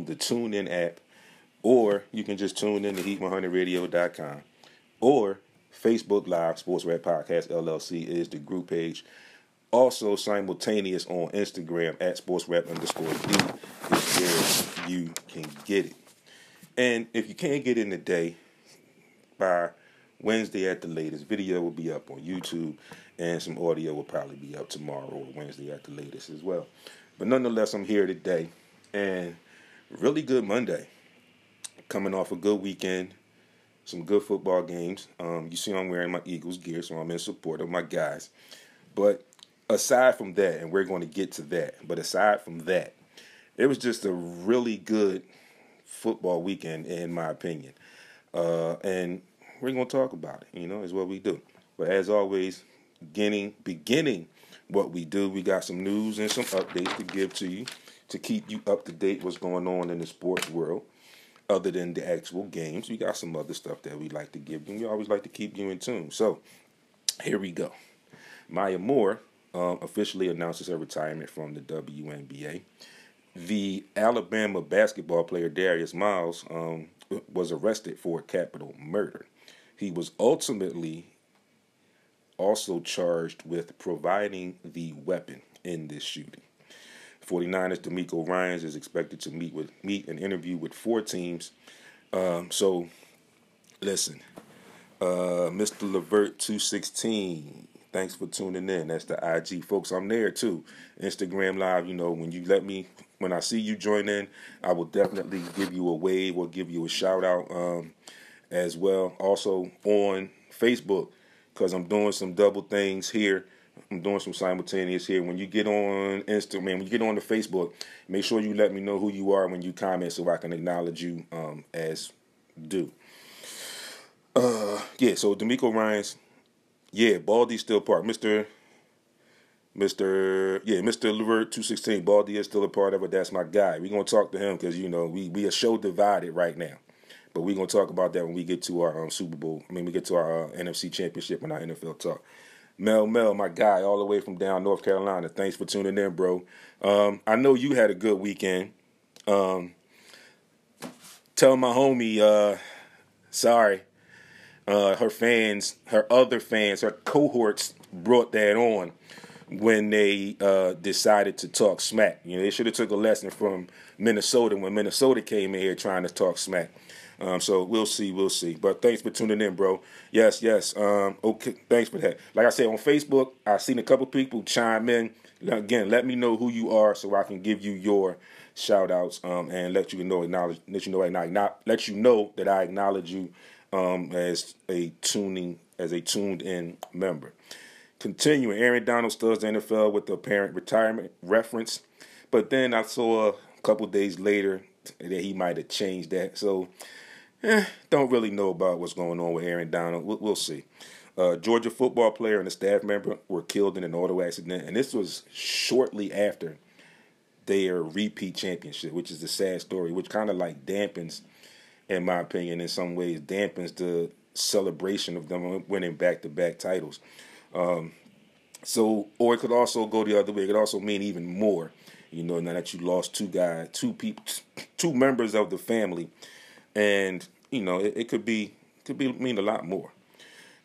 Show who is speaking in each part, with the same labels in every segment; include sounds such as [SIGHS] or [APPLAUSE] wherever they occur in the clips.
Speaker 1: on the TuneIn app, or you can just tune in to Heat100Radio.com, or Facebook Live Sports Rap Podcast LLC is the group page. Also simultaneous on Instagram at Sports Rap underscore D is where you can get it. And if you can't get in today, by Wednesday at the latest. Video will be up on YouTube, and some audio will probably be up tomorrow or Wednesday at the latest as well. But nonetheless, I'm here today, and really good Monday. Coming off a good weekend, some good football games. Um, you see, I'm wearing my Eagles gear, so I'm in support of my guys. But aside from that, and we're going to get to that, but aside from that, it was just a really good football weekend, in my opinion. Uh, and we're going to talk about it, you know, is what we do. But as always, beginning, beginning what we do, we got some news and some updates to give to you to keep you up to date what's going on in the sports world. Other than the actual games, we got some other stuff that we like to give you. We always like to keep you in tune. So here we go. Maya Moore um, officially announces her retirement from the WNBA. The Alabama basketball player Darius Miles um, was arrested for capital murder. He was ultimately also charged with providing the weapon in this shooting. 49ers DeMeco Ryans is expected to meet with meet and interview with four teams. Um, so, listen, uh, Mr. Levert two sixteen. Thanks for tuning in. That's the IG folks. I'm there too. Instagram Live. You know, when you let me, when I see you join in, I will definitely give you a wave or give you a shout out um, as well. Also on Facebook because I'm doing some double things here. I'm doing some simultaneous here. When you get on Instagram, when you get on the Facebook, make sure you let me know who you are when you comment so I can acknowledge you um, as due. Uh, yeah, so DeMeco Ryans, yeah, Baldy still part. Mr. Mr. Yeah, Mr. Levert two sixteen. Baldy is still a part of it. That's my guy. We're gonna talk to him because you know we we a show divided right now. But we're gonna talk about that when we get to our um, Super Bowl. I mean, we get to our uh, NFC Championship and our NFL talk. Mel, Mel, my guy, all the way from down North Carolina. Thanks for tuning in, bro. Um, I know you had a good weekend. Um, tell my homie, uh, sorry. Uh, her fans, her other fans, her cohorts brought that on when they uh, decided to talk smack. You know, they should have took a lesson from Minnesota when Minnesota came in here trying to talk smack. Um, so we'll see, we'll see. But thanks for tuning in, bro. Yes, yes. Um, okay, thanks for that. Like I said on Facebook, I've seen a couple people chime in. Again, let me know who you are so I can give you your shout outs um, and let you know acknowledge let you know not let you know that I acknowledge you um, as a tuning as a tuned in member. Continuing, Aaron Donald studs the NFL with the apparent retirement reference, but then I saw a couple days later that he might have changed that. So, eh, don't really know about what's going on with Aaron Donald. We'll, we'll see. Uh, Georgia football player and a staff member were killed in an auto accident, and this was shortly after their repeat championship, which is a sad story, which kind of like dampens, in my opinion, in some ways, dampens the celebration of them winning back to back titles. Um, So, or it could also go the other way. It could also mean even more. You know, now that you lost two guys, two people, two members of the family, and you know, it, it could be could be mean a lot more.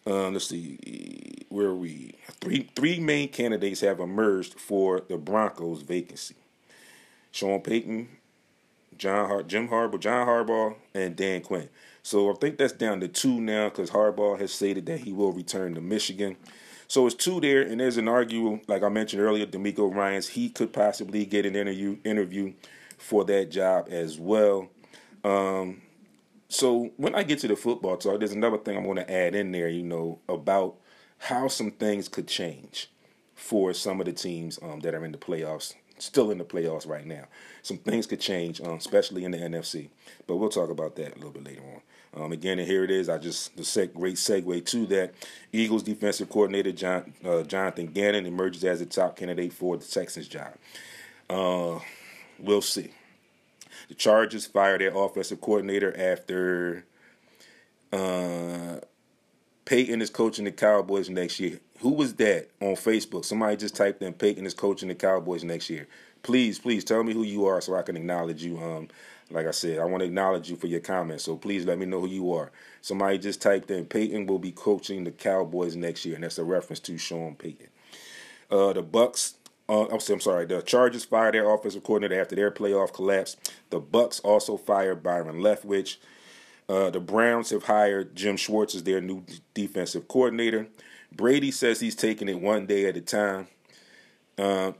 Speaker 1: Um, let's see, where are we? Three three main candidates have emerged for the Broncos vacancy: Sean Payton, John Har- Jim Harbaugh, John Harbaugh, and Dan Quinn. So I think that's down to two now because Harbaugh has stated that he will return to Michigan. So it's two there, and there's an argument, like I mentioned earlier, DeMeco Ryans, he could possibly get an interview interview for that job as well. Um, so when I get to the football talk, there's another thing I'm going to add in there, you know, about how some things could change for some of the teams um, that are in the playoffs, still in the playoffs right now. Some things could change, um, especially in the NFC. But we'll talk about that a little bit later on. Um, again, and here it is. I just the seg- great segue to that. Eagles defensive coordinator John, uh, Jonathan Gannon emerges as the top candidate for the Texans job. Uh, we'll see. The Chargers fired their offensive coordinator after uh, Peyton is coaching the Cowboys next year. Who was that on Facebook? Somebody just typed in Peyton is coaching the Cowboys next year. Please, please tell me who you are so I can acknowledge you. Um, like I said, I want to acknowledge you for your comments. So please let me know who you are. Somebody just typed in Peyton will be coaching the Cowboys next year, and that's a reference to Sean Payton. Uh, the Bucks. Uh, I'm sorry. The Chargers fired their offensive coordinator after their playoff collapse. The Bucks also fired Byron Leftwich. Uh, the Browns have hired Jim Schwartz as their new defensive coordinator. Brady says he's taking it one day at a time. Uh,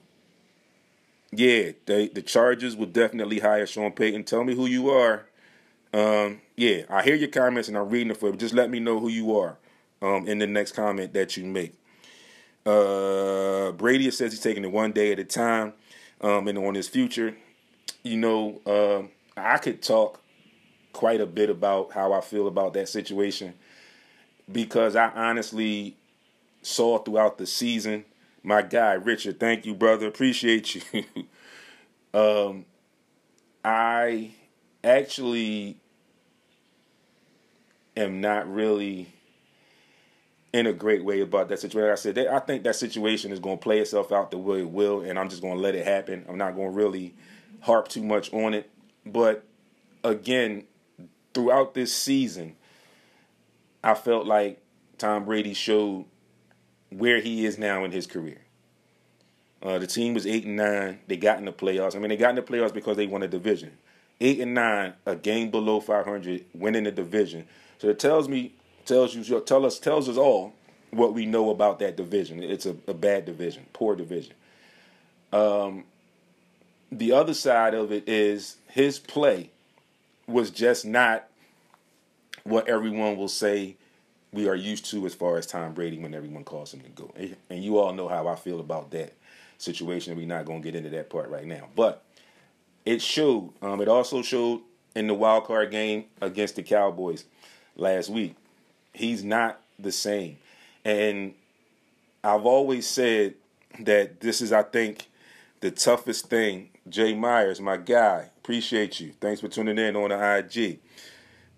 Speaker 1: yeah, they, the Chargers will definitely hire Sean Payton. Tell me who you are. Um, yeah, I hear your comments and I'm reading it for you. Just let me know who you are um, in the next comment that you make. Uh, Brady says he's taking it one day at a time um, and on his future. You know, uh, I could talk quite a bit about how I feel about that situation because I honestly saw throughout the season. My guy Richard, thank you, brother. Appreciate you. [LAUGHS] um, I actually am not really in a great way about that situation. Like I said, I think that situation is going to play itself out the way it will, and I'm just going to let it happen. I'm not going to really harp too much on it. But again, throughout this season, I felt like Tom Brady showed where he is now in his career. Uh, the team was eight and nine. They got in the playoffs. I mean, they got in the playoffs because they won a division. Eight and nine, a game below 500, winning the division. So it tells me, tells you, tell us, tells us all what we know about that division. It's a, a bad division, poor division. Um, the other side of it is his play was just not what everyone will say we are used to as far as Tom Brady when everyone calls him to go. And you all know how I feel about that situation. We're not going to get into that part right now. But it showed. Um, it also showed in the wild card game against the Cowboys last week. He's not the same. And I've always said that this is, I think, the toughest thing. Jay Myers, my guy, appreciate you. Thanks for tuning in on the IG.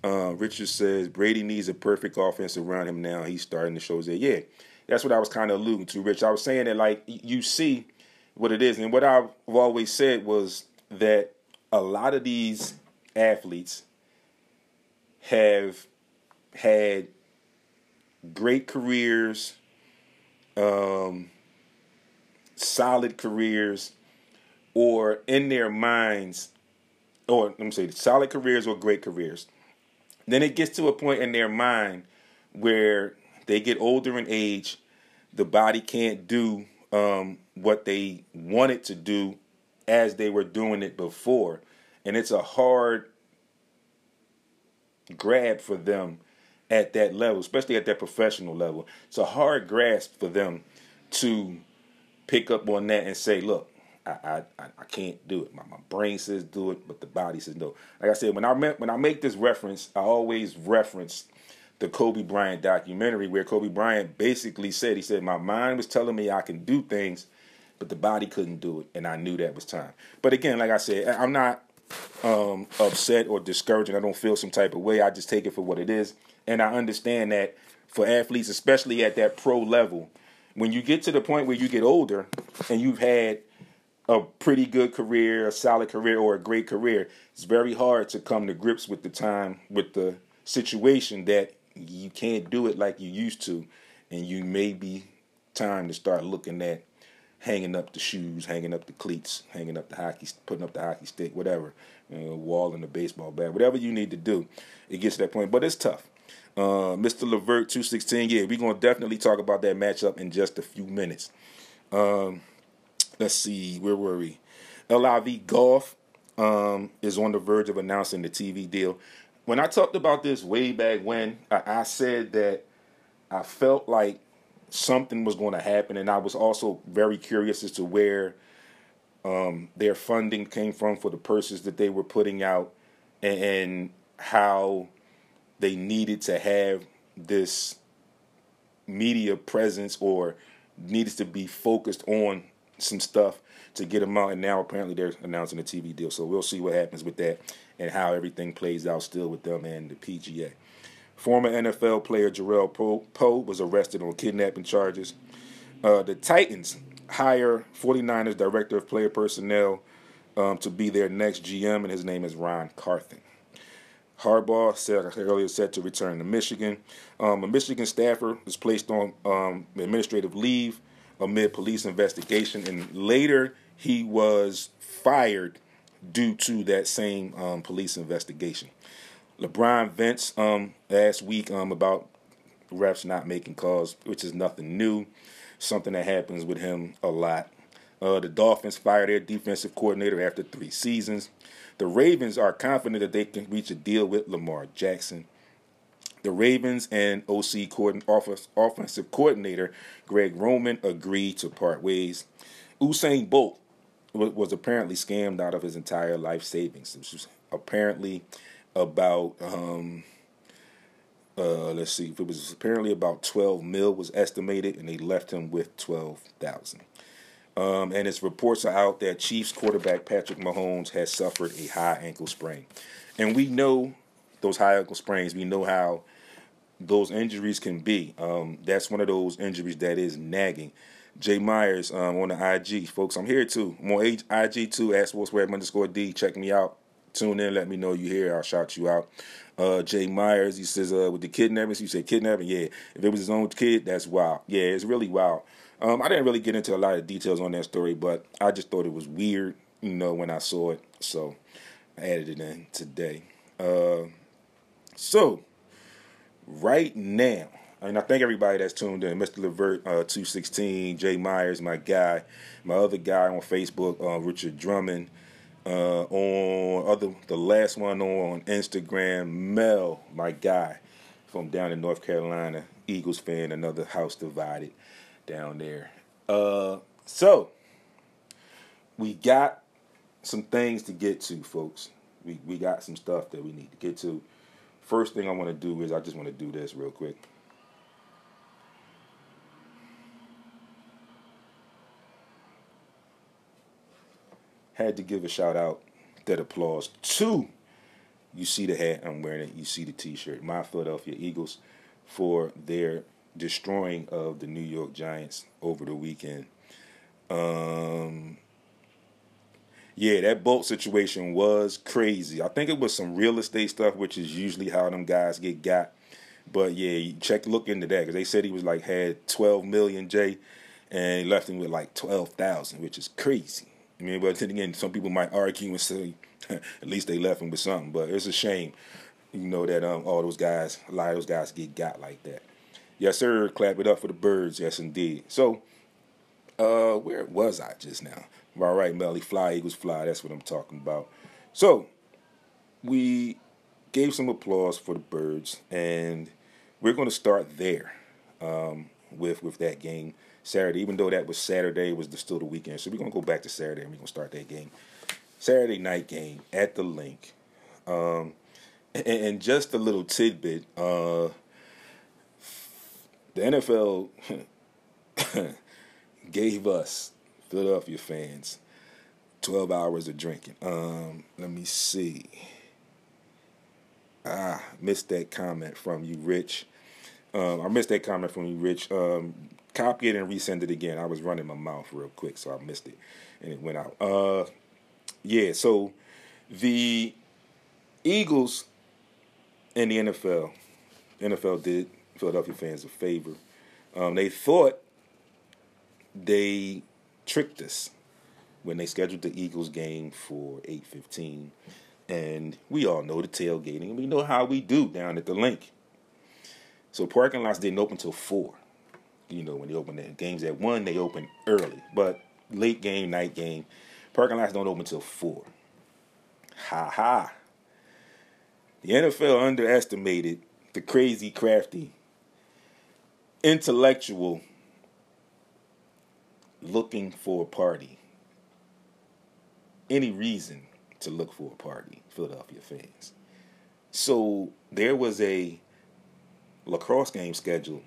Speaker 1: Uh, Richard says Brady needs a perfect offense around him now. He's starting to show that. Yeah, that's what I was kind of alluding to, Rich. I was saying that like you see what it is, and what I've always said was that a lot of these athletes have had great careers, um, solid careers, or in their minds, or let me say, solid careers or great careers. Then it gets to a point in their mind where they get older in age, the body can't do um, what they wanted to do as they were doing it before. And it's a hard grab for them at that level, especially at that professional level. It's a hard grasp for them to pick up on that and say, look, I, I, I can't do it. My, my brain says do it, but the body says no. Like I said, when I met, when I make this reference, I always reference the Kobe Bryant documentary where Kobe Bryant basically said, he said, my mind was telling me I can do things, but the body couldn't do it, and I knew that was time. But again, like I said, I'm not um, upset or discouraged, I don't feel some type of way. I just take it for what it is, and I understand that for athletes, especially at that pro level, when you get to the point where you get older and you've had a pretty good career, a solid career, or a great career, it's very hard to come to grips with the time, with the situation that you can't do it like you used to, and you may be time to start looking at hanging up the shoes, hanging up the cleats, hanging up the hockey, putting up the hockey stick, whatever, you know, walling the baseball bat, whatever you need to do. It gets to that point, but it's tough. Uh, Mr. Levert, two sixteen. Yeah, we're gonna definitely talk about that matchup in just a few minutes. Um, let's see, where were we? LIV Golf um, is on the verge of announcing the TV deal. When I talked about this way back when, I, I said that I felt like something was going to happen, and I was also very curious as to where um, their funding came from for the purses that they were putting out, and, and how they needed to have this media presence or needed to be focused on some stuff to get them out. And now apparently they're announcing a TV deal. So we'll see what happens with that and how everything plays out still with them and the PGA. Former NFL player Jarrell Poe was arrested on kidnapping charges. Uh, the Titans hire 49ers director of player personnel um, to be their next GM, and his name is Ron Carthon. Harbaugh said earlier set to return to Michigan. Um, a Michigan staffer was placed on um, administrative leave amid police investigation, and later he was fired due to that same um, police investigation. LeBron Vince um, last week um, about refs not making calls, which is nothing new, something that happens with him a lot. Uh, the Dolphins fired their defensive coordinator after three seasons. The Ravens are confident that they can reach a deal with Lamar Jackson. The Ravens and OC offensive coordinator Greg Roman agreed to part ways. Usain Bolt was apparently scammed out of his entire life savings. This was apparently about um, uh, let's see, it was apparently about 12 mil was estimated, and they left him with 12,000. Um, and his reports are out that Chiefs quarterback Patrick Mahomes has suffered a high ankle sprain. And we know those high ankle sprains, we know how those injuries can be. Um, that's one of those injuries that is nagging. Jay Myers um, on the IG, folks. I'm here too. I'm on IG too at sportsrap underscore D. Check me out. Tune in. Let me know you're here. I'll shout you out. Uh, Jay Myers, he says uh, with the kidnapping. You say kidnapping? Yeah. If it was his own kid, that's wild. Yeah, it's really wild. Um, I didn't really get into a lot of details on that story, but I just thought it was weird, you know, when I saw it. So I added it in today. Uh, so right now, and I thank everybody that's tuned in. Mr. Levert, uh, 216, Jay Myers, my guy, my other guy on Facebook, uh, Richard Drummond. Uh, on other, the last one on Instagram, Mel, my guy from down in North Carolina, Eagles fan, another house divided down there. Uh, so we got some things to get to, folks. We we got some stuff that we need to get to. First thing I want to do is I just want to do this real quick. Had to give a shout out, that applause to. You see the hat I'm wearing it. You see the T-shirt. My Philadelphia Eagles for their destroying of the New York Giants over the weekend. Um, yeah, that bolt situation was crazy. I think it was some real estate stuff, which is usually how them guys get got. But yeah, check look into that because they said he was like had 12 million J, and left him with like 12,000, which is crazy. I mean, but then again, some people might argue and say [LAUGHS] at least they left him with something. But it's a shame, you know, that um all those guys, a lot of those guys get got like that. Yes, sir. Clap it up for the birds. Yes, indeed. So, uh, where was I just now? All right, Melly, fly, Eagles fly. That's what I'm talking about. So, we gave some applause for the birds, and we're going to start there um, with with that game Saturday. Even though that was Saturday, it was the, still the weekend. So we're going to go back to Saturday, and we're going to start that game. Saturday night game at the Linc. Um, and, and, just a little tidbit. Uh, the NFL [LAUGHS] gave us Philadelphia fans 12 hours of drinking. Um, let me see. Ah, missed that comment from you, Rich. Um, I missed that comment from you, Rich. Um, copy it and resend it again. I was running my mouth real quick, so I missed it, and it went out. Uh, yeah. So the Eagles in the NFL, NFL did Philadelphia fans a favor. Um, they thought they tricked us when they scheduled the Eagles game for 8:15, and we all know the tailgating. We know how we do down at the Linc. So parking lots didn't open till four. You know, when they open the games at one, they open early. But late game, night game, parking lots don't open till four. Ha ha. The NFL underestimated the crazy, crafty, intellectual looking for a party. Any reason to look for a party, Philadelphia fans. So there was a lacrosse game scheduled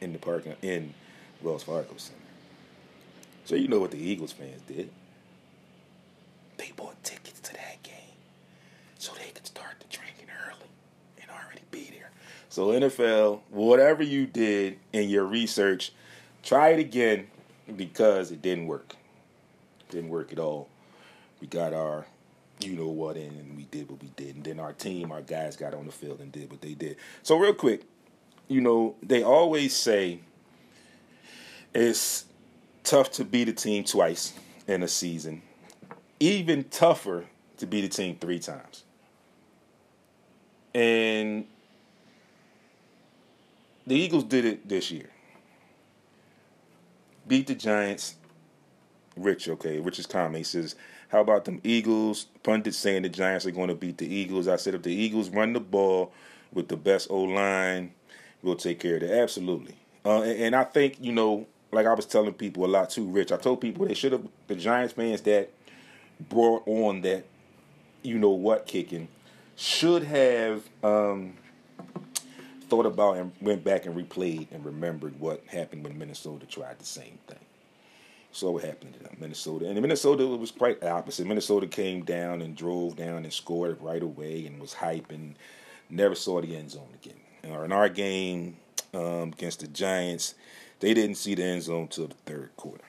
Speaker 1: in the park in Wells Fargo Center. So you know what the Eagles fans did? They bought tickets to that game so they could start the drinking early and already be there. So NFL, whatever you did in your research, try it again because it didn't work. Didn't work at all. We got our you know what in and we did what we did. And then our team, our guys got on the field and did what they did. So real quick, you know, they always say it's tough to beat a team twice in a season. Even tougher to beat a team three times. And the Eagles did it this year. Beat the Giants. Rich, okay. Rich's comment says, How about them Eagles? Pundits saying the Giants are going to beat the Eagles. I said, if the Eagles run the ball with the best O line, we'll take care of it. Absolutely. Uh, and, and I think, you know, like I was telling people a lot too, Rich, I told people they should have, the Giants fans that brought on that, you know what, kicking, should have um, thought about and went back and replayed and remembered what happened when Minnesota tried the same thing. So what happened to them, Minnesota? And Minnesota was quite the opposite. Minnesota came down and drove down and scored right away and was hype and never saw the end zone again. In our game um, against the Giants, they didn't see the end zone till the third quarter.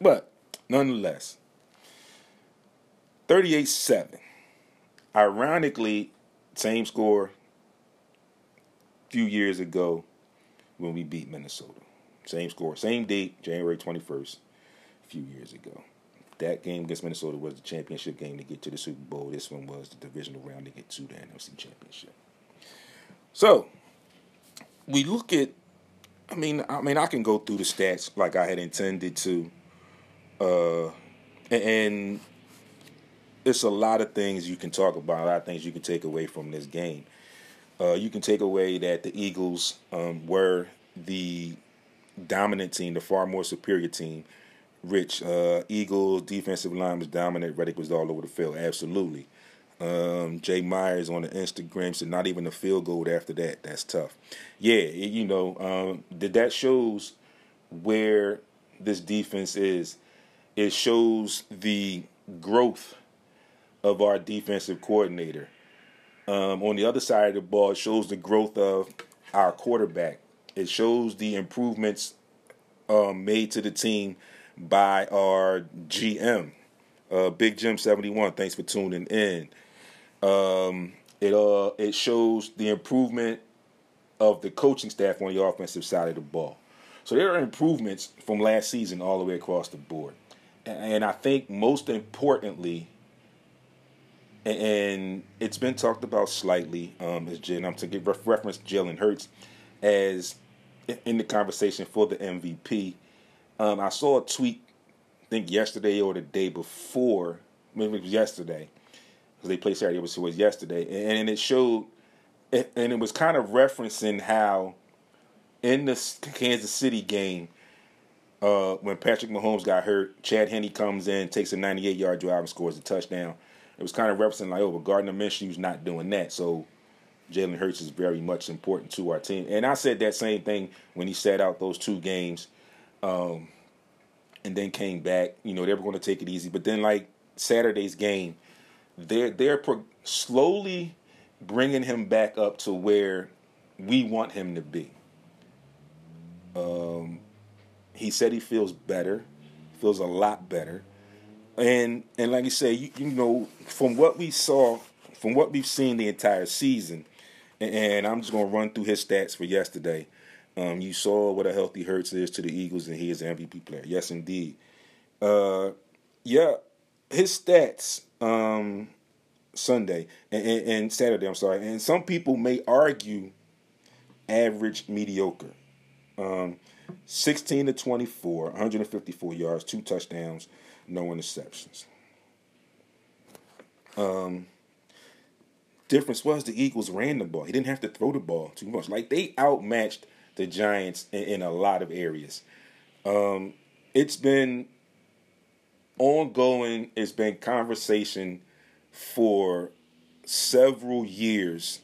Speaker 1: But nonetheless, 38 7. Ironically, same score few years ago when we beat Minnesota. Same score, same date, January 21st, a few years ago. That game against Minnesota was the championship game to get to the Super Bowl. This one was the divisional round to get to the NFC Championship. So, we look at I mean, I mean, I can go through the stats like I had intended to, uh, and it's a lot of things you can talk about, a lot of things you can take away from this game. Uh, you can take away that the Eagles um, were the dominant team, the far more superior team. Rich uh, Eagles defensive line was dominant. Reddick was all over the field, absolutely. Um, Jay Myers on the Instagram said not even a field goal after that. That's tough. Yeah, it, you know um, that that shows where this defense is. It shows the growth of our defensive coordinator. Um, on the other side of the ball, it shows the growth of our quarterback. It shows the improvements um, made to the team by our GM, uh, Big Jim seventy one. Thanks for tuning in. Um, it uh, it shows the improvement of the coaching staff on the offensive side of the ball. So there are improvements from last season all the way across the board, and I think most importantly, and it's been talked about slightly, um, as Jen, I'm to give reference Jalen Hurts as in the conversation for the MVP. Um, I saw a tweet, I think yesterday or the day before, maybe it was yesterday, because they played Saturday, it it was yesterday, and it showed, and it was kind of referencing how in the Kansas City game, uh, when Patrick Mahomes got hurt, Chad Henne comes in, takes a 98 yard drive, and scores a touchdown it was kind of representing like, oh, but Gardner Minshew's not doing that. So Jalen Hurts is very much important to our team. And I said that same thing when he sat out those two games, um, and then came back. You know, they were going to take it easy, but then like Saturday's game, they're they're pro- slowly bringing him back up to where we want him to be. Um, he said he feels better, feels a lot better, and and like you say, you, you know, from what we saw, from what we've seen the entire season, and, and I'm just gonna run through his stats for yesterday. Um, you saw what a healthy Hurts is to the Eagles, and he is an MVP player. Yes, indeed. Uh, yeah, his stats um, Sunday and, and, and Saturday. I'm sorry, and some people may argue average mediocre. Um, 16 to 24, 154 yards, two touchdowns, no interceptions. Um, difference was the Eagles ran the ball. He didn't have to throw the ball too much. Like they outmatched the Giants in, in a lot of areas. Um, it's been ongoing. It's been conversation for several years.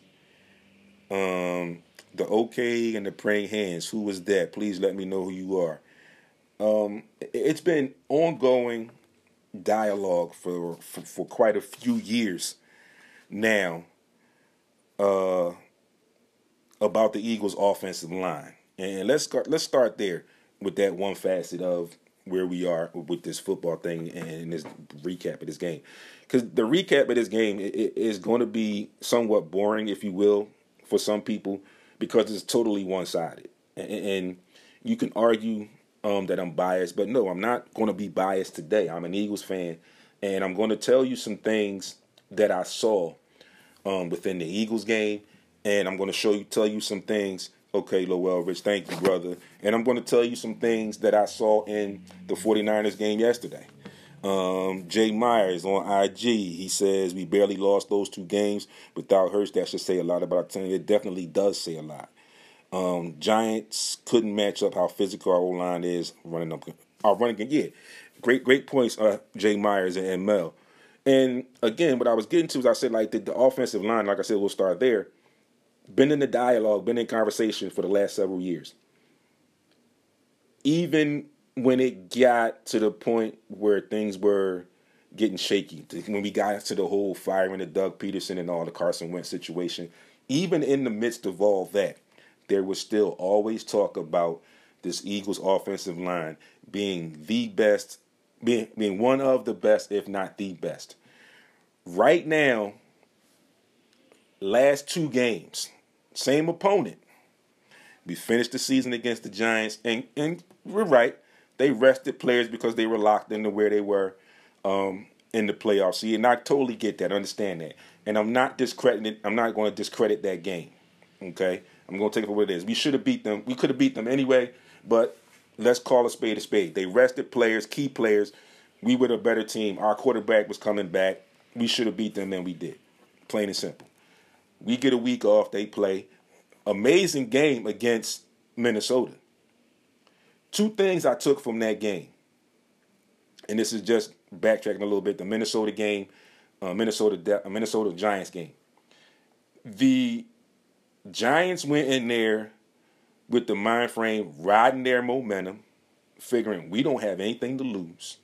Speaker 1: Um, the okay and the praying hands. Who was that? Please let me know who you are. Um, it's been ongoing dialogue for, for, for quite a few years now uh, about the Eagles' offensive line, and let's start, let's start there with that one facet of where we are with this football thing and this recap of this game, because the recap of this game is going to be somewhat boring, if you will, for some people because it's totally one sided. And, and, you can argue um, that I'm biased, but no, I'm not going to be biased today. I'm an Eagles fan, and I'm going to tell you some things that I saw um, within the Eagles game, and I'm going to show you, tell you some things. Okay, Lowell Rich, thank you, brother. And I'm going to tell you some things that I saw in the 49ers game yesterday. Um, Jay Myers on IG, he says we barely lost those two games without Hurts. That should say a lot about our team. It definitely does say a lot. Um, Giants couldn't match up how physical our O line is running up. Our running, game. yeah, great, great points, uh, Jay Myers and, and Mel. And again, what I was getting to is I said like the, the offensive line, like I said, we'll start there. Been in the dialogue, been in conversation for the last several years. Even when it got to the point where things were getting shaky, when we got to the whole firing of Doug Pederson and all the Carson Wentz situation, even in the midst of all that, there was still always talk about this Eagles offensive line being the best, being, being one of the best, if not the best. Right now, last two games, same opponent. We finished the season against the Giants, and, and we're right they rested players because they were locked into where they were um, in the playoffs. See, and I totally get that, understand that, and I'm not discrediting. I'm not going to discredit that game. Okay, I'm going to take it for what it is. We should have beat them. We could have beat them anyway, but let's call a spade a spade. They rested players, key players. We were a better team. Our quarterback was coming back. We should have beat them than we did. Plain and simple. We get a week off. They play. Amazing game against Minnesota two things I took from that game, and this is just backtracking a little bit. The Minnesota game, uh, Minnesota uh, Minnesota Giants game. The Giants went in there with the mind frame riding their momentum, figuring we don't have anything to lose.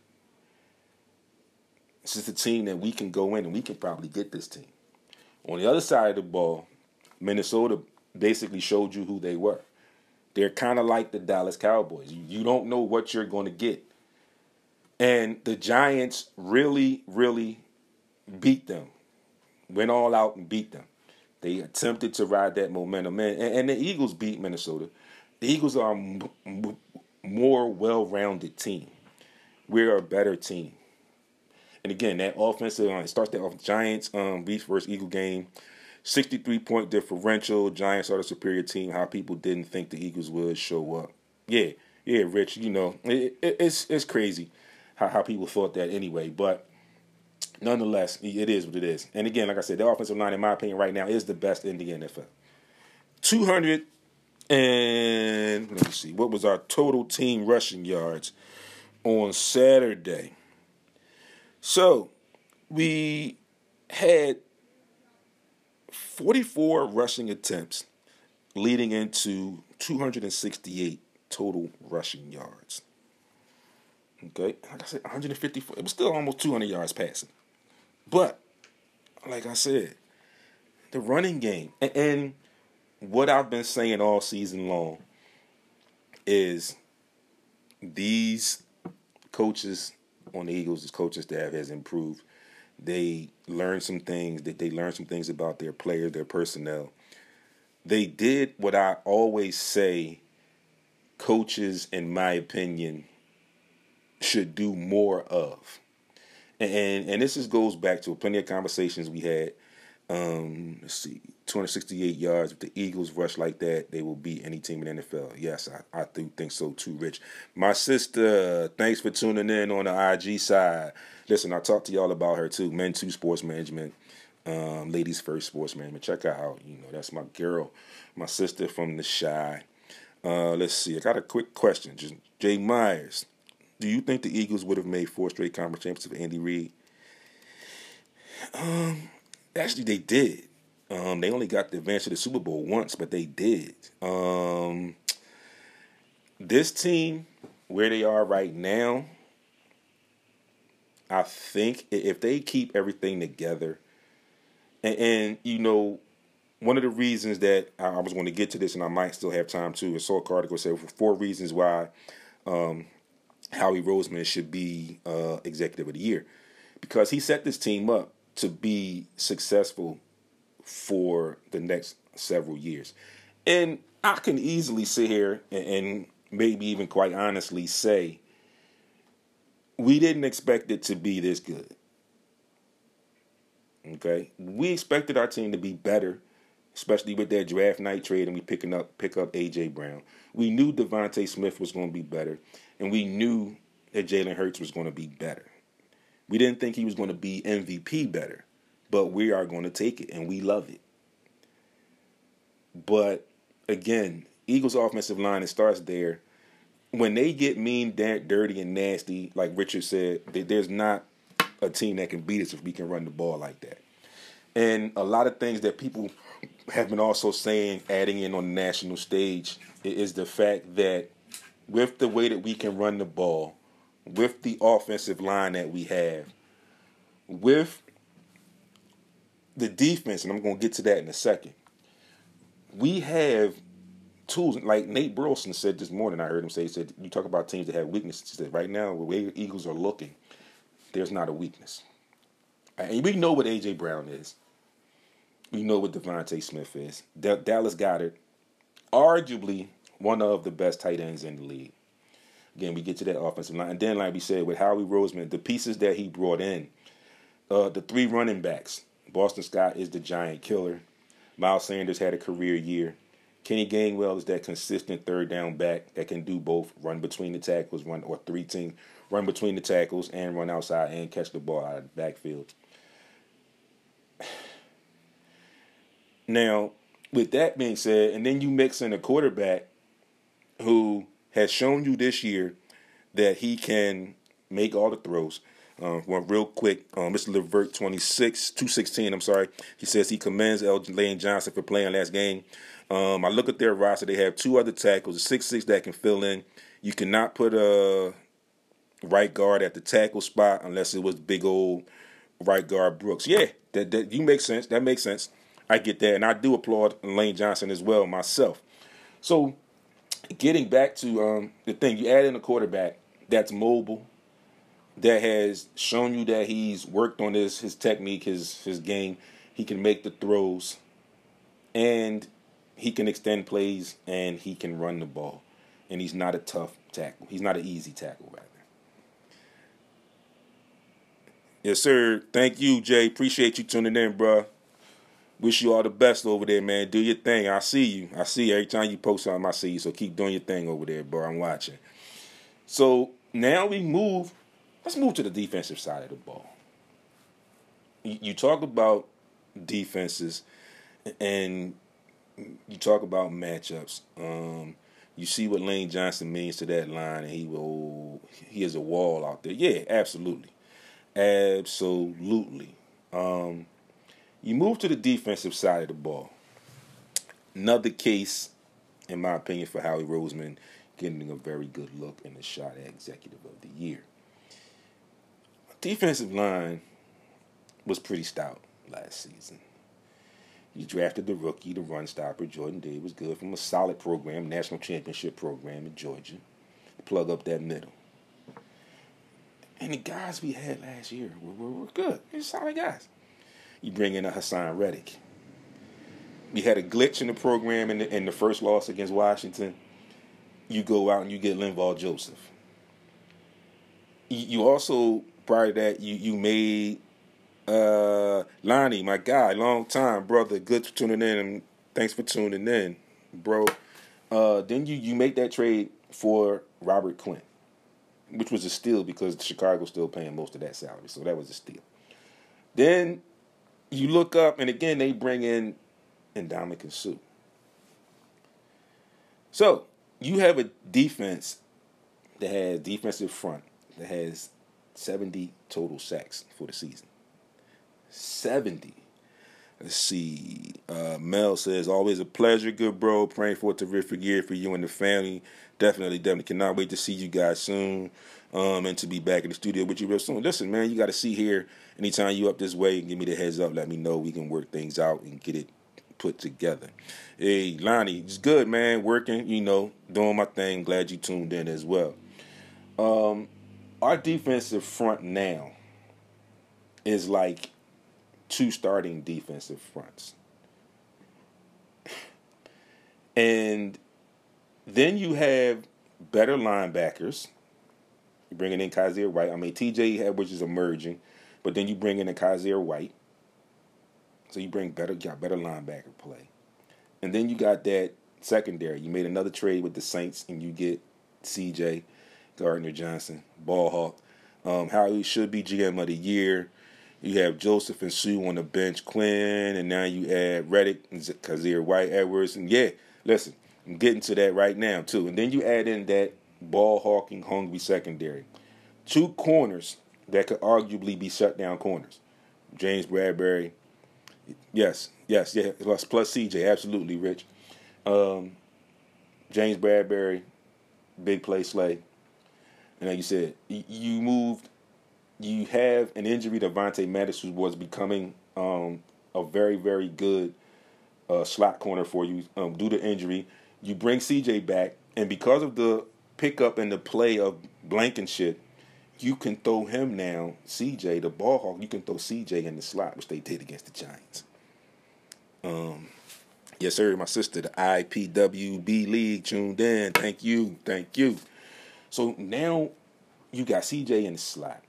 Speaker 1: This is the team that we can go in and we can probably get this team. On the other side of the ball, Minnesota basically showed you who they were. They're kind of like the Dallas Cowboys. You don't know what you're going to get. And the Giants really, really beat them, went all out and beat them. They attempted to ride that momentum, and, and the Eagles beat Minnesota. The Eagles are a m- m- more well-rounded team. We're a better team. And again, that offensive line starts that off Giants um, Beach versus Eagle game. 63 point differential. Giants are the superior team. How people didn't think the Eagles would show up. Yeah, yeah, Rich. You know, it, it, it's it's crazy how how people thought that anyway. But nonetheless, it is what it is. And again, like I said, the offensive line, in my opinion, right now is the best in the NFL. 200 and let me see, what was our total team rushing yards on Saturday? So we had 44 rushing attempts, leading into 268 total rushing yards. Okay, like I said, 154. It was still almost 200 yards passing. But, like I said, the running game, and, and what I've been saying all season long is these coaches on the Eagles' coaching staff has improved. They learned some things. That they learned some things about their players, their personnel. They did what I always say. Coaches, in my opinion, should do more of, and and this just goes back to plenty of conversations we had. Um, let's see, 268 yards. If the Eagles rush like that, they will beat any team in the NFL. Yes, I, I do think so too, Rich. My sister, thanks for tuning in on the IG side. Listen, I talked to y'all about her too. Men Two Sports Management, um, Ladies First Sports Management. Check her out. You know, that's my girl, my sister from the Shy. Uh, let's see. I got a quick question. Just Jay Myers, do you think the Eagles would have made four straight conference championships with Andy Reid? Um, actually, they did. Um, they only got the advance to the Super Bowl once, but they did. Um, this team, where they are right now, I think if they keep everything together, and, and you know, one of the reasons that I, was going to get to this, and I might still have time to, is Saul Carter said for four reasons why um, Howie Roseman should be uh, executive of the year, because he set this team up to be successful for the next several years, and I can easily sit here and, and maybe even quite honestly say we didn't expect it to be this good. Okay, we expected our team to be better, especially with that draft night trade, and we picking up pick up AJ Brown. We knew DeVonta Smith was going to be better, and we knew that Jalen Hurts was going to be better. We didn't think he was going to be MVP better, but we are going to take it, and we love it. But again, Eagles' offensive line it starts there when they get mean, dirty, and nasty, like Richard said, there's not a team that can beat us if we can run the ball like that. And a lot of things that people have been also saying, adding in on the national stage, is the fact that with the way that we can run the ball, with the offensive line that we have, with the defense, and I'm going to get to that in a second, we have tools. Like Nate Burleson said this morning, I heard him say, he said, you talk about teams that have weaknesses. He said, right now, the way the Eagles are looking, there's not a weakness. And we know what A.J. Brown is. We know what DeVonta Smith is. D- Dallas Goedert, arguably one of the best tight ends in the league. Again, we get to that offensive line. And then, like we said, with Howie Roseman, the pieces that he brought in, uh, the three running backs. Boston Scott is the giant killer. Miles Sanders had a career year. Kenny Gainwell is that consistent third down back that can do both run between the tackles, run or three team, run between the tackles and run outside and catch the ball out of the backfield. [SIGHS] Now, with that being said, and then you mix in a quarterback who has shown you this year that he can make all the throws. Uh, one real quick, uh, Mr. Levert, 26, 216, I'm sorry. He says he commends L. Lane Johnson for playing last game. Um, I look at their roster. They have two other tackles, a six six that can fill in. You cannot put a right guard at the tackle spot unless it was big old right guard Brooks. Yeah, that, that you make sense. That makes sense. I get that, and I do applaud Lane Johnson as well myself. So, getting back to um, the thing, you add in a quarterback that's mobile, that has shown you that he's worked on his his technique, his his game. He can make the throws, and he can extend plays and he can run the ball. And he's not a tough tackle. He's not an easy tackle, rather. Yes, sir. Thank you, Jay. Appreciate you tuning in, bro. Wish you all the best over there, man. Do your thing. I see you. I see you. Every time you post something, I see you. So keep doing your thing over there, bro. I'm watching. So now we move. Let's move to the defensive side of the ball. You talk about defenses, and you talk about matchups. Um, you see what Lane Johnson means to that line, and he will. He is a wall out there. Yeah, absolutely, absolutely. Um, you move to the defensive side of the ball. Another case, in my opinion, for Howie Roseman getting a very good look in the shot at Executive of the Year. Defensive line was pretty stout last season You drafted the rookie, the run stopper, Jordan Davis, good from a solid program, national championship program in Georgia. Plug up that middle. And the guys we had last year were, were, were good. They're solid guys. You bring in a Haason Reddick. You had a glitch in the program in the, in the first loss against Washington. You go out and you get Linval Joseph. You, also, prior to that, you, you made uh, Lonnie, my guy, long time brother. Good for tuning in, and thanks for tuning in, bro. Uh, then you you make that trade for Robert Quinn, which was a steal because Chicago's still paying most of that salary, so that was a steal. Then you look up, and again they bring in Ndamukong Suh. So you have a defense that has defensive front that has 70 total sacks for the season. 70. Let's see. Uh, Mel says, always a pleasure, good bro. Praying for a terrific year for you and the family. Definitely, definitely cannot wait to see you guys soon um, and to be back in the studio with you real soon. Listen, man, you got to see here. Anytime you up this way, give me the heads up. Let me know. We can work things out and get it put together. Hey, Lonnie, it's good, man. Working, you know, doing my thing. Glad you tuned in as well. Um, our defensive front now is like two starting defensive fronts. And then you have better linebackers. You're bringing in Kyzir White. I mean, TJ Edwards is emerging, but then you bring in a Kyzir White. So you bring better, got better linebacker play. And then you got that secondary. You made another trade with the Saints, and you get CJ Gardner Johnson, ball hawk. Um, Howie should be GM of the year. You have Joseph and Suh on the bench, Quinn, and now you add Reddick and Kyzir White Edwards. And yeah, listen, I'm getting to that right now, too. And then you add in that ball hawking, hungry secondary. Two corners that could arguably be shut down corners. James Bradberry. Yes, yes, yeah. Plus, plus CJ, absolutely, Rich. Um, James Bradberry, big play slay. And like you said, you moved you have an injury to Vontae Maddox, who was becoming um, a very, very good uh, slot corner for you um, due to injury. You bring CJ back, and because of the pickup and the play of Blankenship, you can throw him now, CJ, the ball hawk, you can throw CJ in the slot, which they did against the Giants. Um, yes, sir, my sister, the IPWB League tuned in. Thank you, thank you. So now you got CJ in the slot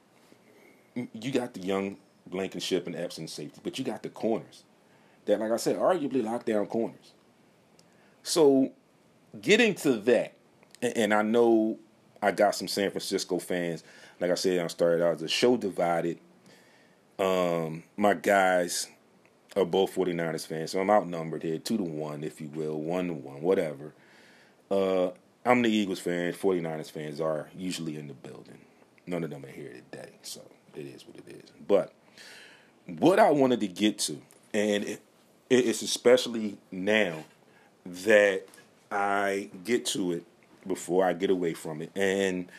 Speaker 1: you got the young Blankenship and Epps Epson safety, but you got the corners that, like I said, arguably lockdown corners. So getting to that, and I know I got some San Francisco fans. Like I said, I started out as a show divided. Um, my guys are both 49ers fans, so I'm outnumbered here, two to one, if you will, one to one, whatever. Uh, I'm the Eagles fan. 49ers fans are usually in the building. None of them are here today, so it is what it is. But what I wanted to get to, and it, it's especially now that I get to it before I get away from it. And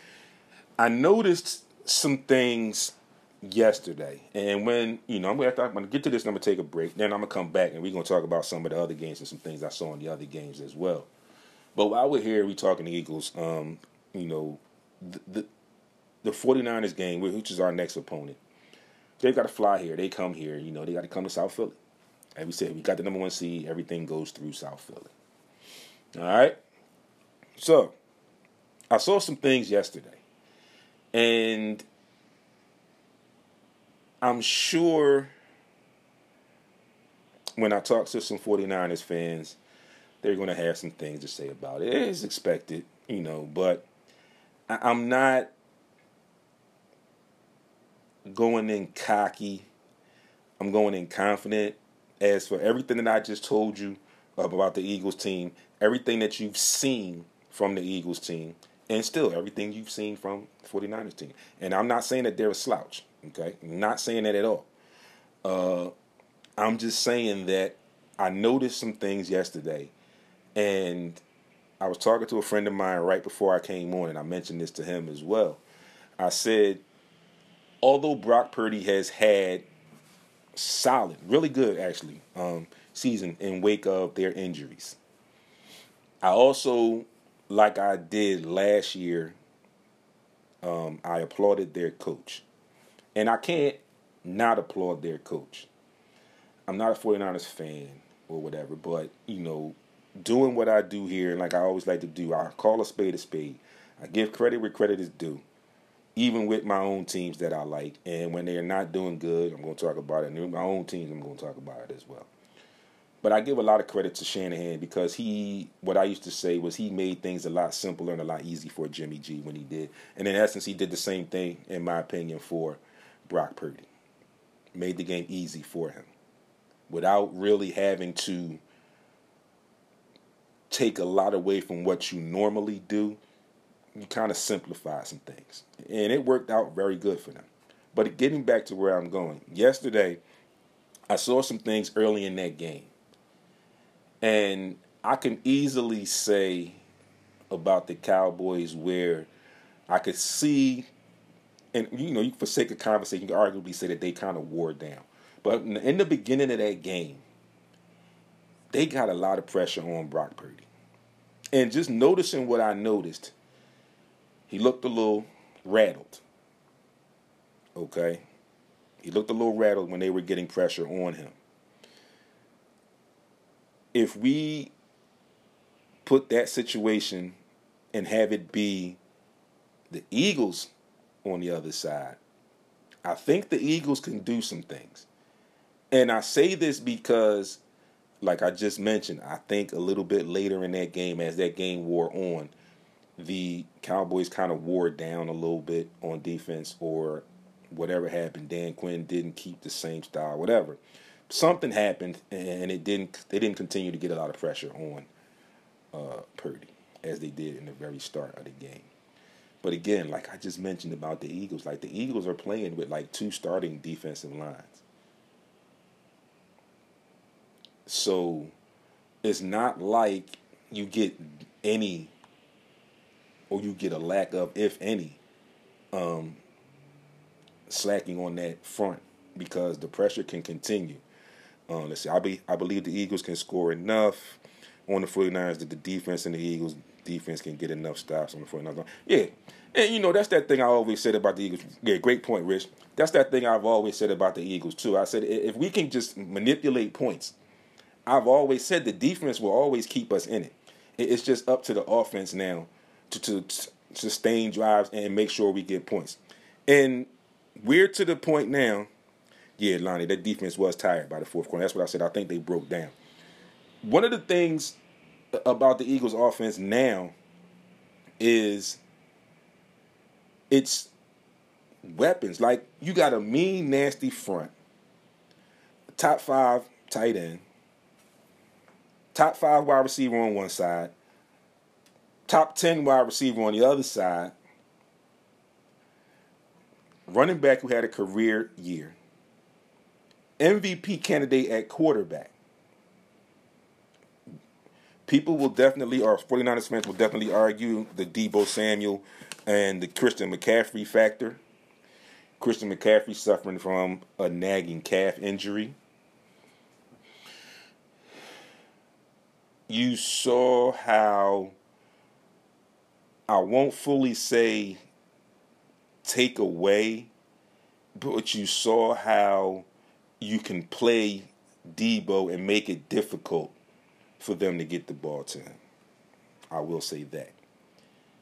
Speaker 1: I noticed some things yesterday. And when, you know, I'm gonna, I'm gonna get to this, I'm gonna take a break. Then I'm gonna come back and we're gonna talk about some of the other games and some things I saw in the other games as well. But while we're here, we talking the Eagles, um, you know, the, the the 49ers game, which is our next opponent, they've got to fly here. They come here. You know, they got to come to South Philly. As we said, we got the number one seed. Everything goes through South Philly. All right. So, I saw some things yesterday, and I'm sure when I talk to some 49ers fans, they're going to have some things to say about it. It's expected, you know, but I'm not going in cocky. I'm going in confident. As for everything that I just told you about the Eagles team, everything that you've seen from the Eagles team, and still everything you've seen from the 49ers team. And I'm not saying that they're a slouch, okay? Not saying that at all. Uh, I'm just saying that I noticed some things yesterday, and I was talking to a friend of mine right before I came on, and I mentioned this to him as well. I said although Brock Purdy has had solid, really good actually, um, season in wake of their injuries. I also, like I did last year, um, I applauded their coach. And I can't not applaud their coach. I'm not a 49ers fan or whatever, but, you know, doing what I do here, like I always like to do, I call a spade a spade. I give credit where credit is due, even with my own teams that I like. And when they're not doing good, I'm going to talk about it. And my own teams, I'm going to talk about it as well. But I give a lot of credit to Shanahan because he, what I used to say was he made things a lot simpler and a lot easier for Jimmy G when he did. And in essence, he did the same thing, in my opinion, for Brock Purdy. Made the game easy for him without really having to take a lot away from what you normally do. You kind of simplify some things. And it worked out very good for them. But getting back to where I'm going, yesterday, I saw some things early in that game and I can easily say about the Cowboys where I could see, and you know, for sake of conversation, you can arguably say that they kind of wore down. But in the beginning of that game, they got a lot of pressure on Brock Purdy. And just noticing what I noticed, he looked a little rattled. Okay? He looked a little rattled when they were getting pressure on him if we put that situation and have it be the Eagles on the other side, I think the Eagles can do some things. And I say this because, like I just mentioned, I think a little bit later in that game, as that game wore on, the Cowboys kind of wore down a little bit on defense or whatever happened. Dan Quinn didn't keep the same style, whatever something happened, and it didn't. They didn't continue to get a lot of pressure on uh, Purdy as they did in the very start of the game. But again, like I just mentioned about the Eagles, like the Eagles are playing with like two starting defensive lines. So it's not like you get any or you get a lack of, if any, um, slacking on that front because the pressure can continue. Uh, let's see. I be I believe the Eagles can score enough on the 49ers that the defense and the Eagles defense can get enough stops on the 49ers. Yeah. And you know, that's that thing I always said about the Eagles. Yeah, great point, Rich. That's that thing I've always said about the Eagles too. I said if we can just manipulate points, I've always said the defense will always keep us in it. It's just up to the offense now to, to, to sustain drives and make sure we get points. And we're to the point now yeah, Lonnie, that defense was tired by the fourth quarter. That's what I said. I think they broke down. One of the things about the Eagles' offense now is it's weapons. Like you got a mean, nasty front, top five tight end, top five wide receiver on one side, top ten wide receiver on the other side, running back who had a career year, MVP candidate at quarterback. People will definitely, or 49ers fans will definitely argue the Deebo Samuel and the Christian McCaffrey factor. Christian McCaffrey suffering from a nagging calf injury. You saw how I won't fully say take away, but you saw how you can play Deebo and make it difficult for them to get the ball to him. I will say that.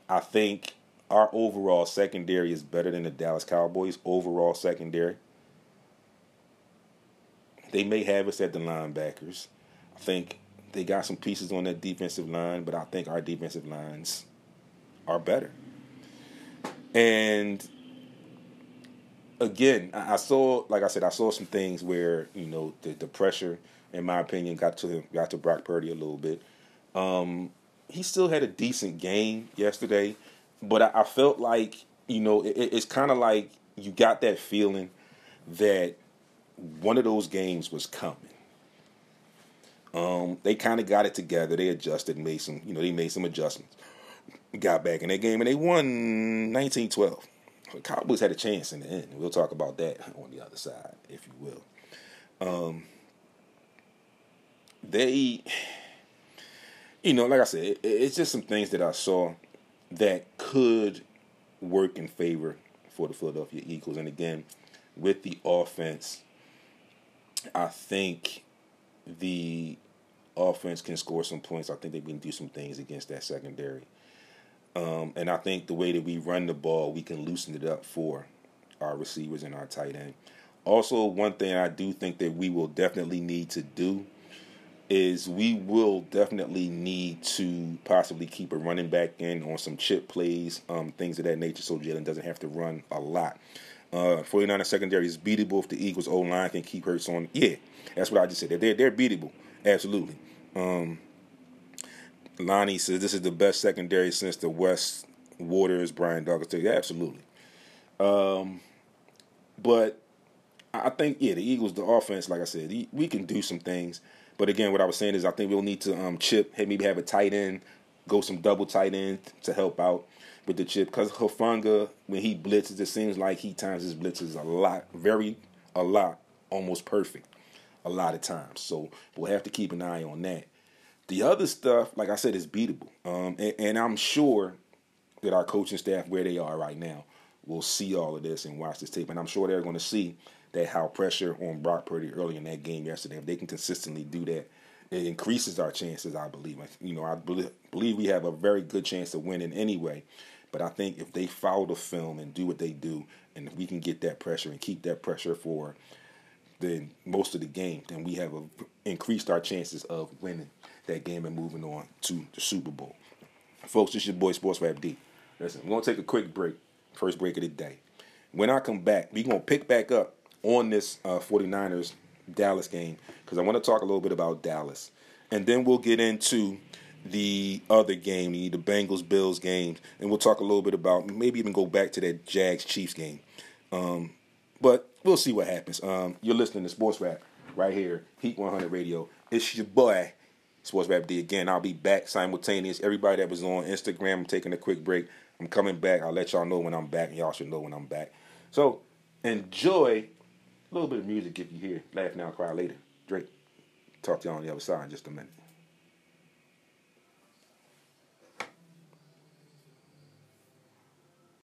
Speaker 1: I think our overall secondary is better than the Dallas Cowboys' overall secondary. They may have us at the linebackers. I think they got some pieces on that defensive line, but I think our defensive lines are better. And again, I saw, like I said, I saw some things where you know the, the pressure, in my opinion, got to him, got to Brock Purdy a little bit. Um, he still had a decent game yesterday, but I, I felt like you know it, it's kind of like you got that feeling that one of those games was coming. Um, they kind of got it together. They adjusted, made some, you know, they made some adjustments. Got back in that game and they won 19-12. The Cowboys had a chance in the end. We'll talk about that [LAUGHS] on the other side, if you will. Um, they, you know, like I said, it, it's just some things that I saw that could work in favor for the Philadelphia Eagles. And again, with the offense, I think the offense can score some points. I think they can do some things against that secondary. Um, and I think the way that we run the ball, we can loosen it up for our receivers and our tight end. Also, one thing I do think that we will definitely need to do is we will definitely need to possibly keep a running back in on some chip plays, um, things of that nature, so Jalen doesn't have to run a lot. Uh, 49 secondary is beatable if the Eagles O line can keep Hurts on. Yeah, that's what I just said. They're they're beatable, absolutely. Um, Lonnie says this is the best secondary since the West Waters, Brian. Yeah, absolutely. Um, but I think yeah, the Eagles, the offense, like I said, we can do some things. But again, what I was saying is I think we'll need to um, chip, maybe have a tight end, go some double tight end to help out with the chip. Because Hufanga, when he blitzes, it seems like he times his blitzes a lot, very, a lot, almost perfect, a lot of times. So we'll have to keep an eye on that. The other stuff, like I said, is beatable. Um, and, and I'm sure that our coaching staff, where they are right now, will see all of this and watch this tape. And I'm sure they're going to see that how pressure on Brock Purdy early in that game yesterday, if they can consistently do that, it increases our chances, I believe. You know, I believe we have a very good chance of winning anyway. But I think if they follow the film and do what they do, and if we can get that pressure and keep that pressure for the most of the game, then we have a, increased our chances of winning that game and moving on to the Super Bowl. Folks, this is your boy Sports Rap D. Listen, we're gonna take a quick break, first break of the day. When I come back, we're gonna pick back up on this uh, 49ers Dallas game because I want to talk a little bit about Dallas. And then we'll get into the other game, the Bengals Bills game, and we'll talk a little bit about maybe even go back to that Jags Chiefs game. Um, but we'll see what happens. Um, you're listening to Sports Rap right here, Heat 100 Radio. It's your boy, Sports Rap D. Again, I'll be back simultaneous. Everybody that was on Instagram, I'm taking a quick break. I'm coming back. I'll let y'all know when I'm back, y'all should know when I'm back. So enjoy a little bit of music if you hear Laugh Now, Cry Later. Drake. Talk to y'all on the other side in just a minute.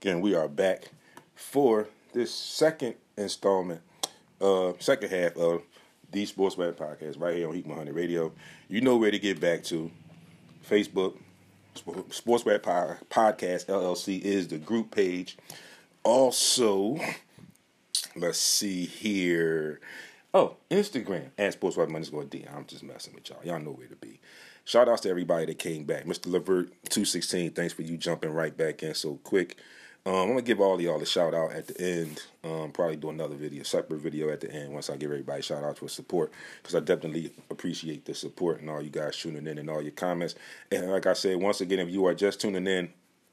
Speaker 1: Again, we are back for this second installment, uh, second half of the Sports Podcast right here on Heat 100 Radio. You know where to get back to. Facebook, Sports Podcast LLC is the group page. Also, Let's see here. Oh, Instagram at Sports White underscore D. I'm just messing with y'all. Y'all know where to be. Shout outs to everybody that came back. Mr. Levert 216, thanks for you jumping right back in so quick. Um, I'm gonna give all of y'all a shout out at the end. Um, probably do another video, separate video at the end once I give everybody shout out for support because I definitely appreciate the support and all you guys tuning in and all your comments. And like I said, once again, if you are just tuning in,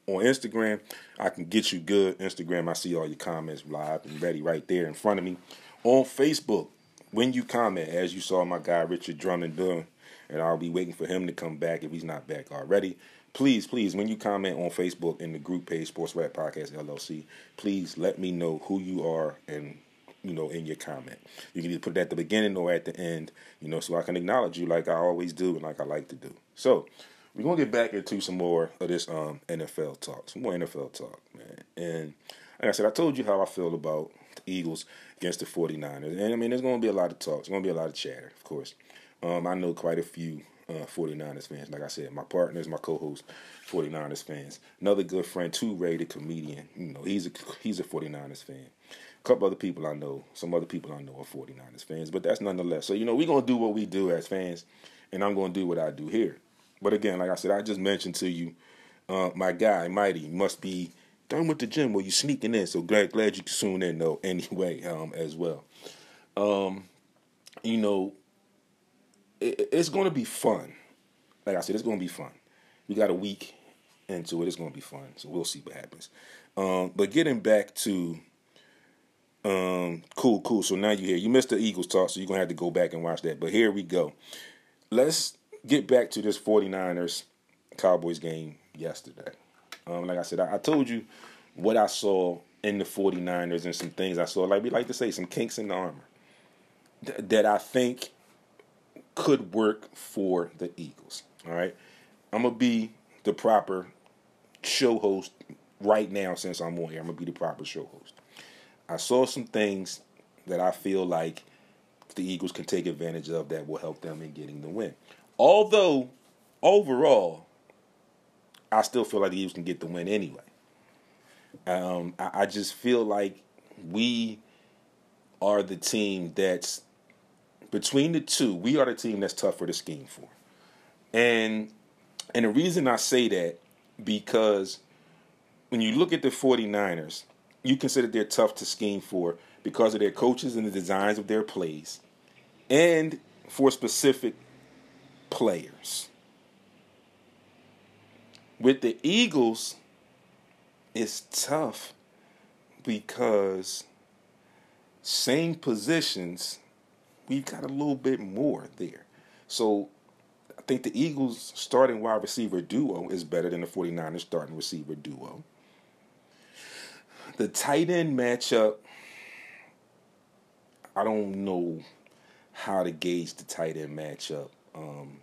Speaker 1: on Instagram, I can get you good. Instagram, I see all your comments live and ready right there in front of me. On Facebook, when you comment, as you saw my guy Richard Drummond doing, and I'll be waiting for him to come back if he's not back already. Please, please, when you comment on Facebook in the group page Sports Rap Podcast LLC, please let me know who you are and you know in your comment. You can either put it at the beginning or at the end, you know, so I can acknowledge you like I always do and like I like to do. So we're gonna get back into some more of this um, NFL talk, some more NFL talk, man. And like I said, I told you how I feel about the Eagles against the 49ers. And I mean, there's gonna be a lot of talk. There's gonna be a lot of chatter, of course. Um, I know quite a few uh, 49ers fans. Like I said, my partners, my co-host, 49ers fans. Another good friend, two-rated comedian. You know, he's a he's a 49ers fan. A couple other people I know, some other people I know are 49ers fans, but that's nonetheless. So, you know, we're going to do what we do as fans, and I'm going to do what I do here. But again, like I said, I just mentioned to you, uh, my guy Mighty must be done with the gym. Well, you're sneaking in, so glad glad you soon in though. Anyway, um, as well, um, you know, it, it's going to be fun. Like I said, it's going to be fun. We got a week into it. It's going to be fun. So we'll see what happens. Um, but getting back to um, cool, cool. So now you hear you missed the Eagles talk, so you're gonna have to go back and watch that. But here we go. Let's get back to this 49ers Cowboys game yesterday. Um, like I said, I, I, told you what I saw in the 49ers and some things I saw, like we like to say, some kinks in the armor. th- that I think could work for the Eagles. All right. I'm going to be the proper show host right now since I'm on here. I'm going to be the proper show host. I saw some things that I feel like the Eagles can take advantage of that will help them in getting the win. Although, overall, I still feel like the Eagles can get the win anyway. Um, I, I just feel like we are the team that's between the two. We are the team that's tougher to scheme for, and and the reason I say that because when you look at the 49ers, you consider they're tough to scheme for because of their coaches and the designs of their plays, and for specific players. With the Eagles, it's tough because same positions, we've got a little bit more there. So I think the Eagles starting wide receiver duo is better than the 49ers starting receiver duo. The tight end matchup, I don't know how to gauge the tight end matchup. Um,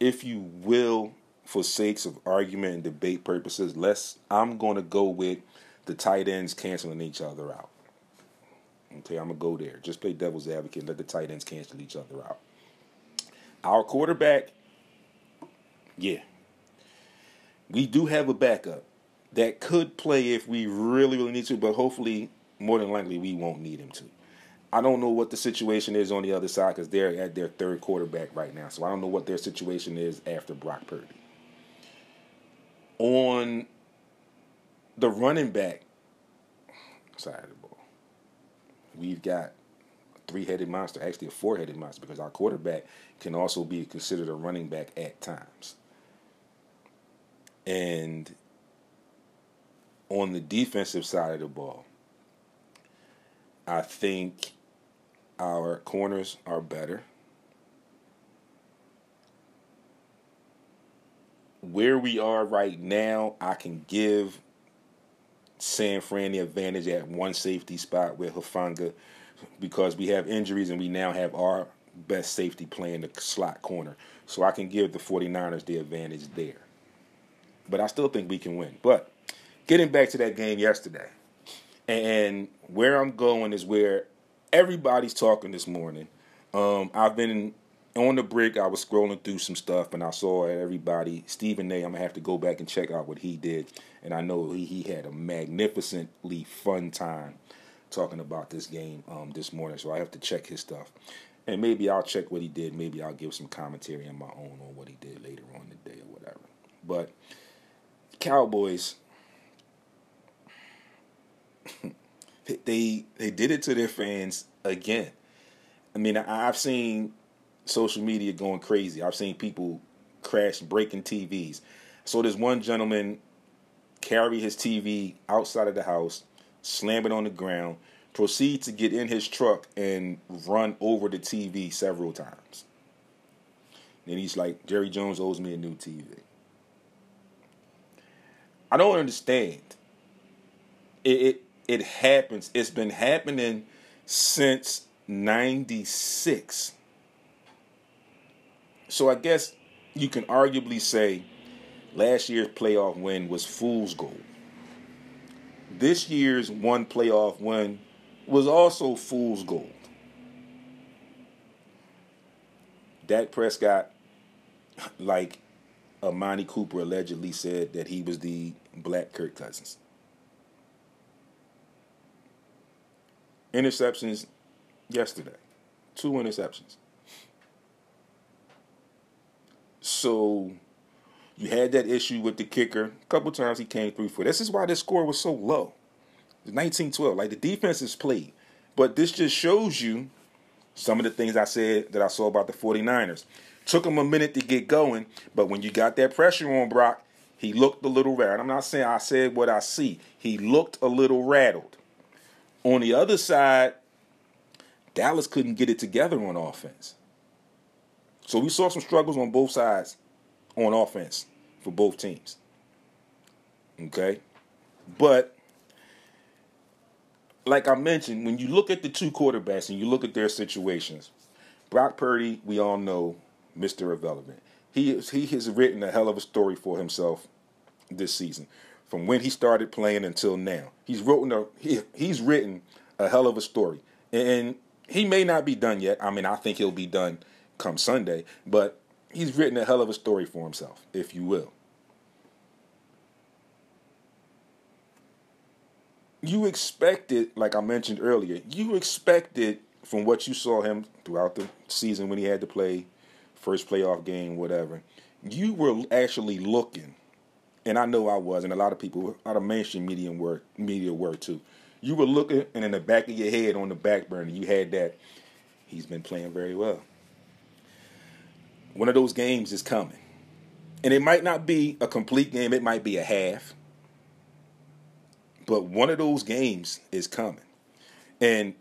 Speaker 1: if you will, for sakes of argument and debate purposes, let's I'm gonna go with the tight ends canceling each other out. Okay, I'm gonna go there. Just play devil's advocate and let the tight ends cancel each other out. Our quarterback, yeah. We do have a backup that could play if we really, really need to, but hopefully, more than likely, we won't need him to. I don't know what the situation is on the other side because they're at their third quarterback right now. So I don't know what their situation is after Brock Purdy. On the running back side of the we've got a three headed monster, actually a four headed monster, because our quarterback can also be considered a running back at times. And on the defensive side of the ball, I think our corners are better. Where we are right now, I can give San Fran the advantage at one safety spot with Hufanga because we have injuries and we now have our best safety playing the slot corner. So I can give the 49ers the advantage there. But I still think we can win. But getting back to that game yesterday, and where I'm going is where everybody's talking this morning. Um, I've been on the break. I was scrolling through some stuff, and I saw everybody. Stephen A. I'm gonna have to go back and check out what he did, and I know he, he had a magnificently fun time talking about this game um, this morning. So I have to check his stuff, and maybe I'll check what he did. Maybe I'll give some commentary on my own on what he did later on the day or whatever. But Cowboys. [LAUGHS] they they did it to their fans again. I mean, I've seen social media going crazy. I've seen people crash breaking TVs. So there's one gentleman carry his TV outside of the house, slam it on the ground, proceed to get in his truck and run over the TV several times. And he's like, Jerry Jones owes me a new TV. I don't understand. It, it it happens. It's been happening since 96. So I guess you can arguably say last year's playoff win was fool's gold. This year's one playoff win was also fool's gold. Dak Prescott, [LAUGHS] like Amari Cooper allegedly said that he was the black Kirk Cousins. interceptions yesterday. Two interceptions. So you had that issue with the kicker. A couple times he came through for. This is why this score was so low. 19-12. Like the defense is played. But this just shows you some of the things I said that I saw about the 49ers. Took him a minute to get going, but when you got that pressure on Brock, he looked a little rattled. I'm not saying I said what I see. He looked a little rattled. On the other side, Dallas couldn't get it together on offense. So we saw some struggles on both sides on offense for both teams. Okay? But like I mentioned, when you look at the two quarterbacks and you look at their situations, Brock Purdy, we all know, Mr. Irrelevant. He is, he has written a hell of a story for himself this season, from when he started playing until now. He's written a he, he's written a hell of a story, and he may not be done yet. I mean, I think he'll be done come Sunday, but he's written a hell of a story for himself, if you will. You expected, like I mentioned earlier, you expected from what you saw him throughout the season when he had to play first playoff game, whatever. You were actually looking, and I know I was, and a lot of people, a lot of mainstream media were media were too. You were looking, and in the back of your head, on the back burner, you had that. He's been playing very well. One of those games is coming, and it might not be a complete game. It might be a half, but one of those games is coming, and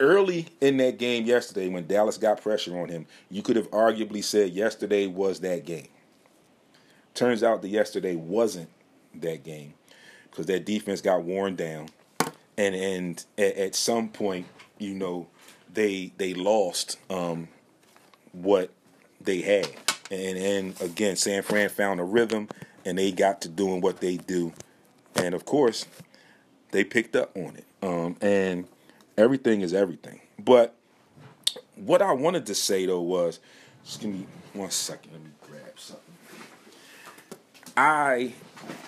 Speaker 1: early in that game yesterday when Dallas got pressure on him, you could have arguably said yesterday was that game. Turns out that yesterday wasn't that game because that defense got worn down, and and at, at some point, you know, they they lost um, what they had, and and again, San Fran found a rhythm, and they got to doing what they do, and of course, they picked up on it, um, and everything is everything. But what I wanted to say though was, just give me one second. Let me grab something. I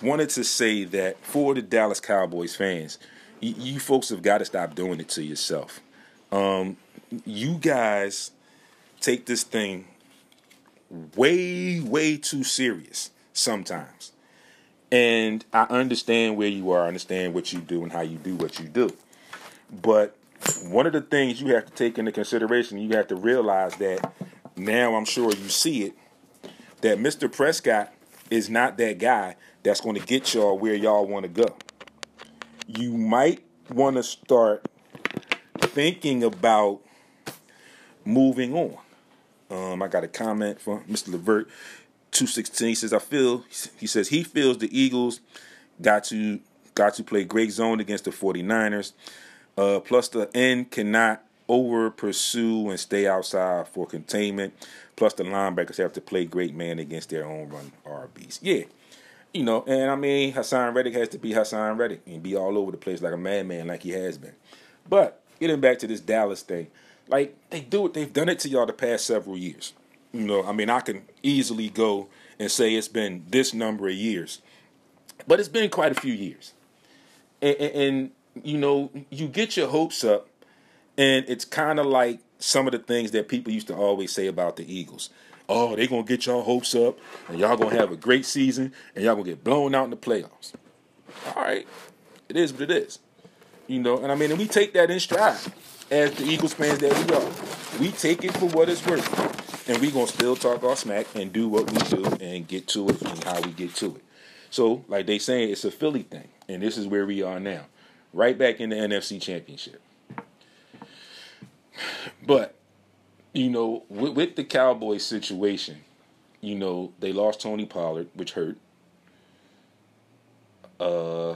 Speaker 1: wanted to say that for the Dallas Cowboys fans, you, you folks have got to stop doing it to yourself. Um, you guys take this thing way, way too serious sometimes. And I understand where you are, I understand what you do and how you do what you do. But one of the things you have to take into consideration, you have to realize that now I'm sure you see it, that Mr. Prescott is not that guy that's going to get y'all where y'all want to go. You might want to start thinking about moving on. Um, I got a comment from Mr. Levert, two sixteen. He says, "I feel." He says he feels the Eagles got to got to play great zone against the 49ers. Uh, plus, the end cannot over pursue and stay outside for containment. Plus, the linebackers have to play great man against their own run RBs. Yeah, you know, and I mean, Haason Reddick has to be Haason Reddick and be all over the place like a madman, like he has been. But getting back to this Dallas thing, like they do it, they've done it to y'all the past several years. You know, I mean, I can easily go and say it's been this number of years, but it's been quite a few years, and, and, and you know, you get your hopes up, and it's kind of like some of the things that people used to always say about the Eagles. Oh, they're gonna get y'all hopes up, and y'all gonna have a great season, and y'all gonna get blown out in the playoffs. All right, it is what it is, you know. And I mean, and we take that in stride as the Eagles fans that we are. We take it for what it's worth, and we gonna still talk our smack and do what we do and get to it and how we get to it. So, like they saying, it's a Philly thing, and this is where we are now right back in the NFC Championship. But, you know, with, with, the Cowboys situation, you know, they lost Tony Pollard, which hurt. Uh,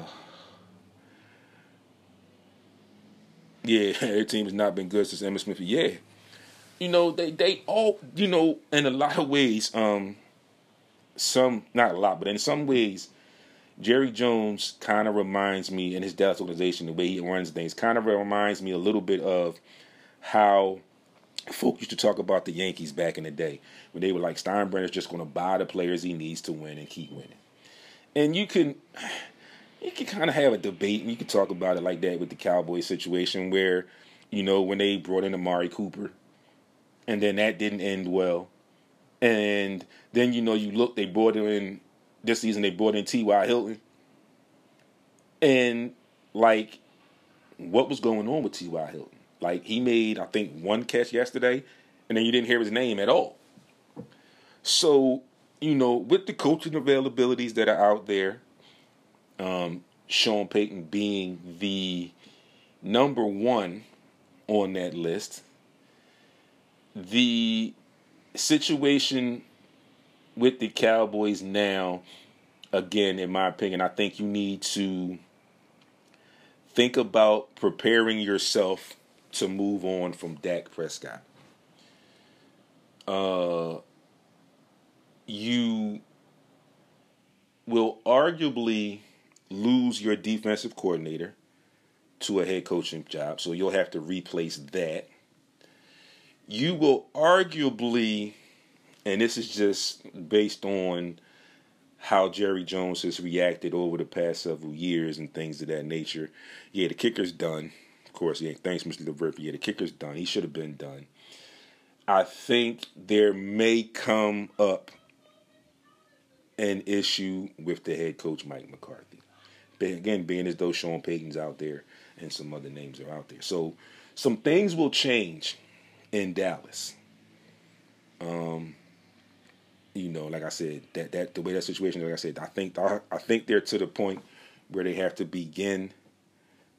Speaker 1: yeah, [LAUGHS] their team has not been good since Emmitt Smith. Yeah, you know, they they all, you know, in a lot of ways, um, some not a lot, but in some ways, Jerry Jones kind of reminds me, in his Dallas organization, the way he runs things, kind of reminds me a little bit of how folk used to talk about the Yankees back in the day, when they were like Steinbrenner's just going to buy the players he needs to win and keep winning. And you can, you can kind of have a debate, and you can talk about it like that with the Cowboys situation, where you know when they brought in Amari Cooper, and then that didn't end well, and then you know you look, they brought in this season they brought in T.Y. Hilton. And like what was going on with T.Y. Hilton? Like he made, I think, one catch yesterday, and then you didn't hear his name at all. So, you know, with the coaching availabilities that are out there, um, Sean Payton being the number one on that list, the situation with the Cowboys now, again, in my opinion, I think you need to think about preparing yourself to move on from Dak Prescott. Uh, you will arguably lose your defensive coordinator to a head coaching job, so you'll have to replace that. You will arguably, and this is just based on how Jerry Jones has reacted over the past several years and things of that nature. Yeah, the kicker's done. Of course, yeah, thanks, Mr. Levert. Yeah, the kicker's done. He should have been done. I think there may come up an issue with the head coach, Mike McCarthy. Again, being as though Sean Payton's out there and some other names are out there. So some things will change in Dallas. Um, you know, like I said, that that the way that situation, like I said, I think I, I think they're to the point where they have to begin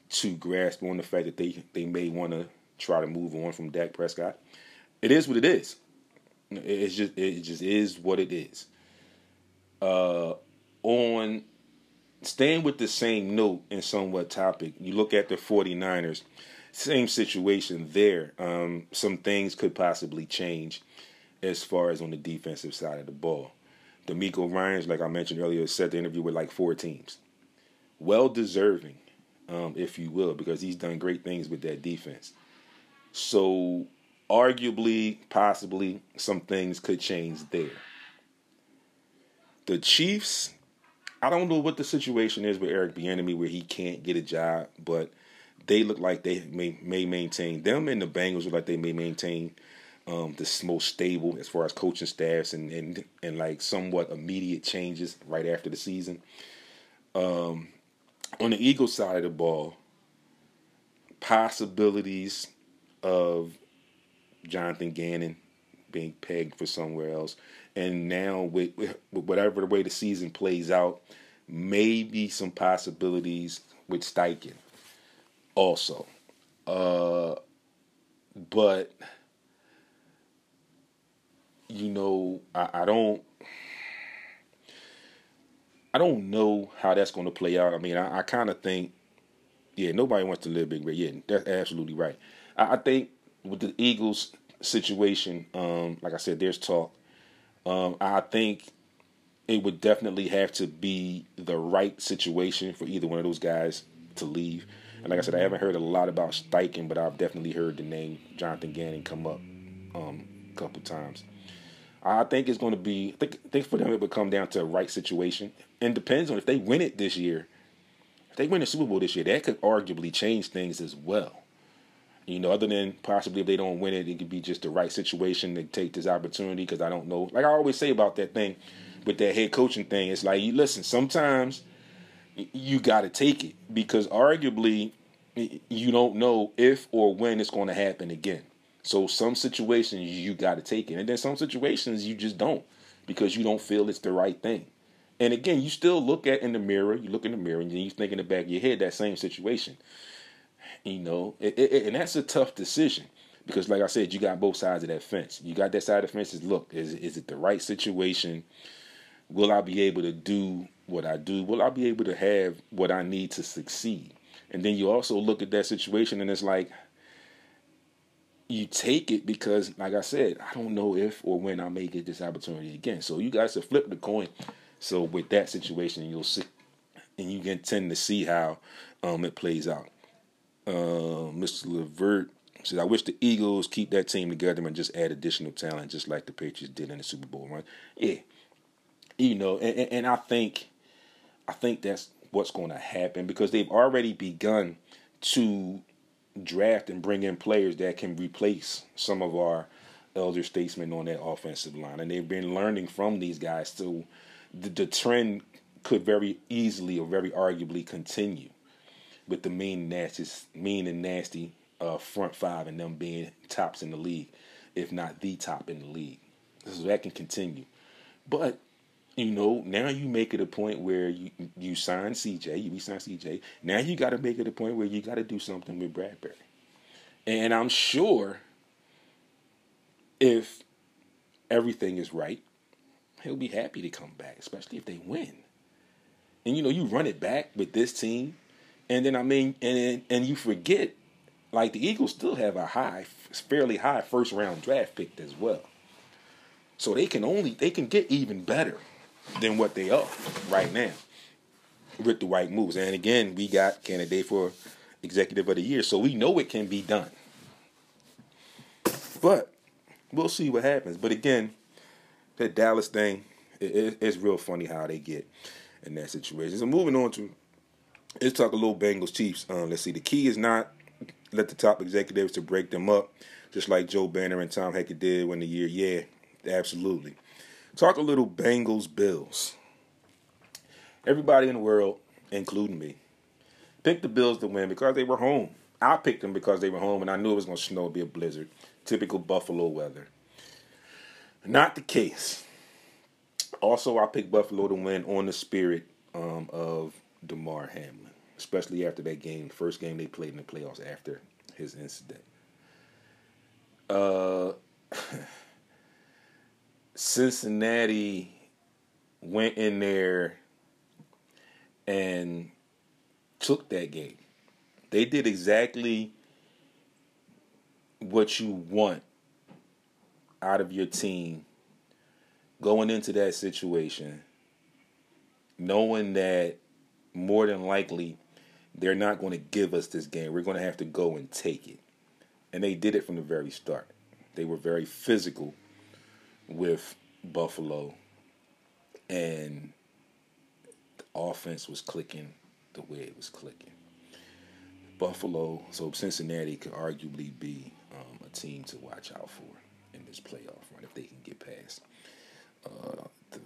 Speaker 1: to grasp on the fact that they they may want to try to move on from Dak Prescott. It is what it is. It's just it just is what it is. Uh, on staying with the same note and somewhat topic, you look at the 49ers, same situation there. Um, some things could possibly change as far as on the defensive side of the ball. DeMeco Ryans, like I mentioned earlier, set the interview with like four teams. Well deserving, um, if you will, because he's done great things with that defense. So, arguably, possibly, some things could change there. The Chiefs, I don't know what the situation is with Eric Bieniemy where he can't get a job, but they look like they may may maintain them and the Bengals look like they may maintain um, the most stable as far as coaching staffs and, and and like somewhat immediate changes right after the season. Um, on the Eagles side of the ball, possibilities of Jonathan Gannon being pegged for somewhere else, and now with, with whatever the way the season plays out, maybe some possibilities with Steichen also. Uh, but you know, I, I don't I don't know how that's going to play out. I mean, I, I kind of think, yeah, nobody wants to live big red. Yeah, that's absolutely right. I, I think with the Eagles situation, um, like I said, there's talk. Um, I think it would definitely have to be the right situation for either one of those guys to leave. And like I said, I haven't heard a lot about Steichen, but I've definitely heard the name Jonathan Gannon come up um, a couple times. I think it's going to be. I think, I think for them it would come down to a right situation, and depends on if they win it this year. If they win the Super Bowl this year, that could arguably change things as well. You know, other than possibly if they don't win it, it could be just the right situation to take this opportunity. Because I don't know, like I always say about that thing with that head coaching thing, it's like, listen, sometimes you got to take it because arguably you don't know if or when it's going to happen again. So some situations you got to take it, and then some situations you just don't because you don't feel it's the right thing. And again, you still look at in the mirror. You look in the mirror, and you think in the back of your head that same situation. You know, it, it, and that's a tough decision because, like I said, you got both sides of that fence. You got that side of the fence. Is look, is is it the right situation? Will I be able to do what I do? Will I be able to have what I need to succeed? And then you also look at that situation, and it's like you take it because, like I said, I don't know if or when I may get this opportunity again. So you guys to flip the coin. So with that situation, you'll see, and you can tend to see how um, it plays out. Um, Mr. Levert says, "I wish the Eagles keep that team together and just add additional talent, just like the Patriots did in the Super Bowl run." Yeah, you know, and, and I think, I think that's what's going to happen because they've already begun to draft and bring in players that can replace some of our elder statesmen on that offensive line. And they've been learning from these guys. So the, the trend could very easily or very arguably continue with the mean, nasty, mean and nasty uh, front five and them being tops in the league, if not the top in the league. So that can continue. But you know, now you make it a point where you you sign CJ, you sign CJ. Now you got to make it a point where you got to do something with Bradberry. And I'm sure if everything is right, he'll be happy to come back, especially if they win. And you know, you run it back with this team, And then I mean, and and you forget, like the Eagles still have a high, fairly high first round draft pick as well. So they can only they can get even better than what they are right now with the right moves. And again, we got candidate for executive of the year, so we know it can be done. But we'll see what happens. But again, that Dallas thing, it, it, it's real funny how they get in that situation. So moving on to let's talk a little Bengals Chiefs. Um, let's see. The key is not let the top executives to break them up, just like Joe Banner and Tom Heckert did when the year. Yeah, absolutely. Talk a little Bengals Bills. Everybody in the world, including me, picked the Bills to win because they were home. I picked them because they were home, and I knew it was going to snow, be a blizzard, typical Buffalo weather. Not the case. Also, I picked Buffalo to win on the spirit um, of Damar Hamlin, especially after that game, first game they played in the playoffs after his incident. Uh, [LAUGHS] Cincinnati went in there and took that game. They did exactly what you want out of your team going into that situation, knowing that more than likely they're not going to give us this game. We're going to have to go and take it. And they did it from the very start. They were very physical with Buffalo, and the offense was clicking the way it was clicking. Buffalo, so Cincinnati could arguably be um, a team to watch out for in this playoff run if they can get past uh, the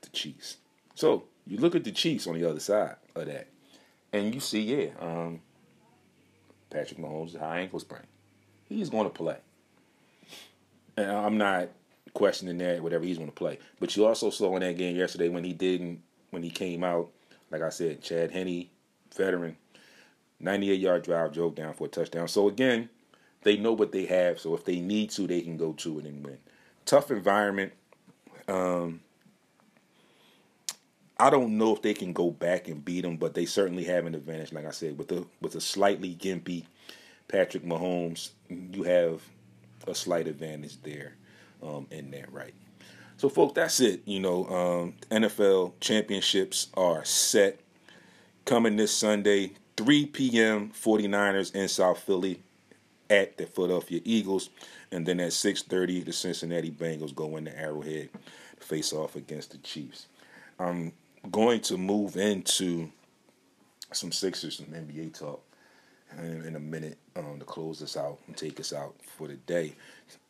Speaker 1: the Chiefs. So you look at the Chiefs on the other side of that, and you see, yeah, um, Patrick Mahomes' high ankle sprain. He's going to play. And I'm not questioning that, whatever he's going to play. But you also saw in that game yesterday when he didn't, when he came out, like I said, Chad Henne, veteran, 98 yard drive, drove down for a touchdown. So again, they know what they have. So if they need to, they can go to it and win. Tough environment. Um, I don't know if they can go back and beat them, but they certainly have an advantage. Like I said, with the with a slightly gimpy Patrick Mahomes, you have a slight advantage there um, in that, right? So, folks, that's it. You know, um, NFL championships are set. Coming this Sunday, 3 p.m. 49ers in South Philly at the Philadelphia Eagles, and then at 6:30 the Cincinnati Bengals go into Arrowhead face off against the Chiefs. I'm going to move into some Sixers, some NBA talk in, in a minute um, to close us out and take us out for the day.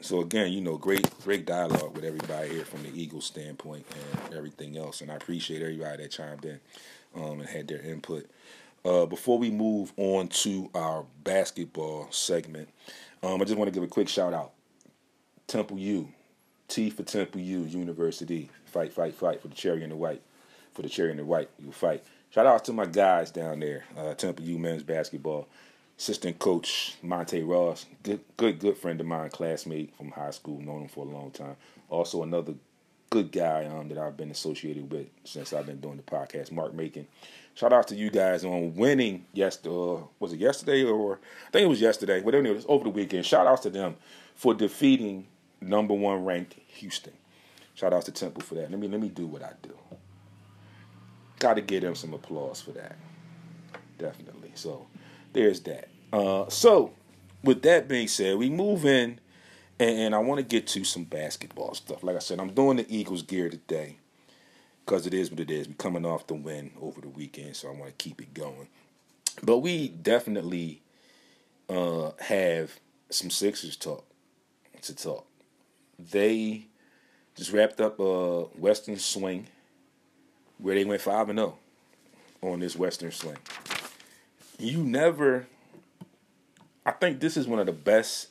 Speaker 1: So again, you know, great great dialogue with everybody here from the Eagles standpoint and everything else, and I appreciate everybody that chimed in um, and had their input. Uh, before we move on to our basketball segment, um, I just want to give a quick shout out. Temple U, T for Temple U University. Fight, fight, fight for the cherry and the white. For the cherry and the white, you fight. Shout out to my guys down there, uh, Temple U men's basketball. Assistant coach Monte Ross, good, good, good friend of mine, classmate from high school, known him for a long time. Also another good guy um, that I've been associated with since I've been doing the podcast, Mark Macon. Shout out to you guys on winning yesterday. Uh, was it yesterday or I think it was yesterday? Whatever it was over the weekend. Shout outs to them for defeating number one ranked Houston. Shout outs to Temple for that. Let me let me do what I do. Got to give them some applause for that. Definitely. So there's that. Uh, so with that being said, we move in, and, and I want to get to some basketball stuff. Like I said, I'm doing the Eagles gear today because it is what it is. We're coming off the win over the weekend, so I want to keep it going. But we definitely uh, have some Sixers talk to talk. They just wrapped up a Western Swing where they went five and zero on this Western Swing. You never. I think this is one of the best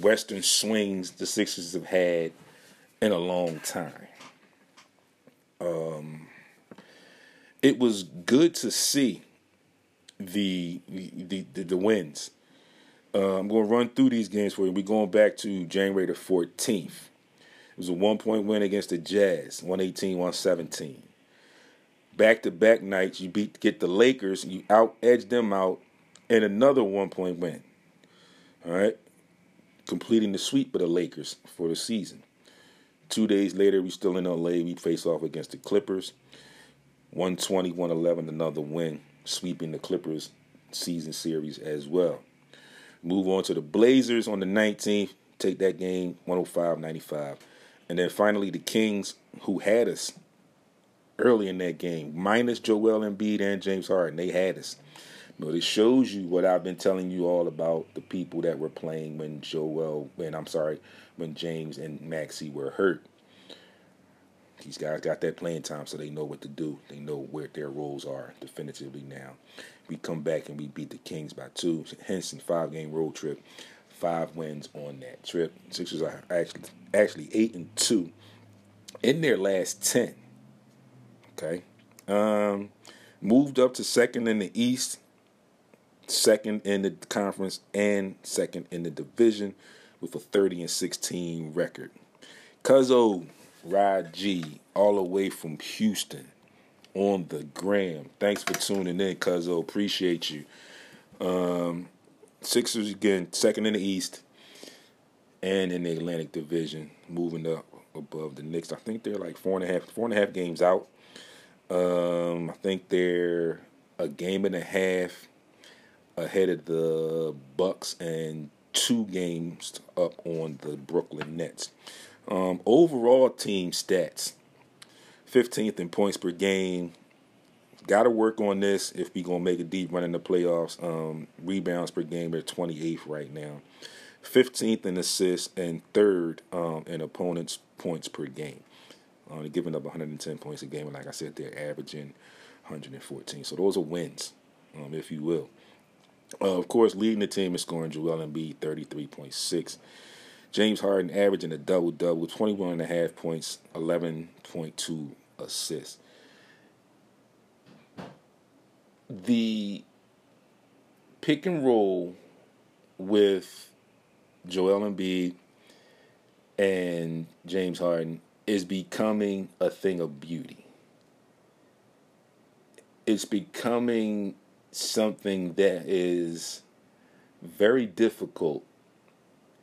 Speaker 1: Western swings the Sixers have had in a long time. Um, it was good to see the the the, the wins. Uh, I'm going to run through these games for you. We're going back to January the 14th. It was a one point win against the Jazz, 118 117. Back to back nights. You beat get the Lakers, you out edge them out, and another one point win. All right, completing the sweep of the Lakers for the season. Two days later, we still in LA. We face off against the Clippers. 120, 111, another win, sweeping the Clippers season series as well. Move on to the Blazers on the 19th. Take that game 105 95. And then finally, the Kings, who had us early in that game, minus Joel Embiid and James Harden. They had us. But it shows you what I've been telling you all about the people that were playing when Joel, when I'm sorry, when James and Maxey were hurt. These guys got that playing time, so they know what to do. They know where their roles are definitively now. We come back and we beat the Kings by two. Hence, in five game road trip, five wins on that trip. Sixers are actually actually eight and two in their last ten. Okay, um, moved up to second in the East, second in the conference, and second in the division with a thirty and sixteen record. Cuzzo Rod G, all the way from Houston on the gram. Thanks for tuning in, Cuzzo. Appreciate you. Um, Sixers again, second in the East and in the Atlantic Division, moving up above the Knicks. I think they're like four and a half, four and a half games out. Um, I think they're a game and a half ahead of the Bucks and two games up on the Brooklyn Nets. Um, overall team stats 15th in points per game. Got to work on this if we're going to make a deep run in the playoffs. Um, rebounds per game are 28th right now. 15th in assists and third um, in opponents' points per game. They're giving up 110 points a game, and like I said, they're averaging 114. So those are wins, um, if you will. Uh, of course, leading the team in scoring, Joel Embiid, 33.6. James Harden averaging a double double, 21 and a half points, 11.2 assists. The pick and roll with Joel Embiid and James Harden is becoming a thing of beauty. It's becoming something that is very difficult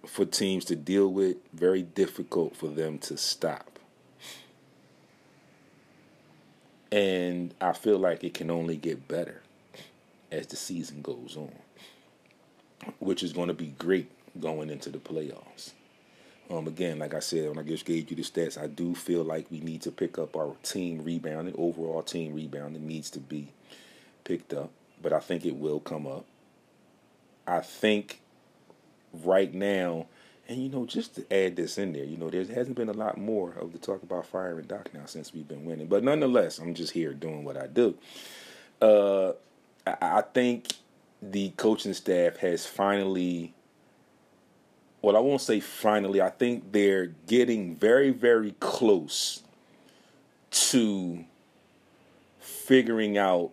Speaker 1: for teams to deal with, very difficult for them to stop. And I feel like it can only get better as the season goes on, which is going to be great going into the playoffs. Um, again, like I said, when I just gave you the stats, I do feel like we need to pick up our team rebounding. Overall team rebounding needs to be picked up, but I think it will come up. I think right now, and you know, just to add this in there, you know, there hasn't been a lot more of the talk about firing Doc now since we've been winning. But nonetheless, I'm just here doing what I do. Uh, I, I think the coaching staff has finally well, I won't say finally, I think they're getting very, very close to figuring out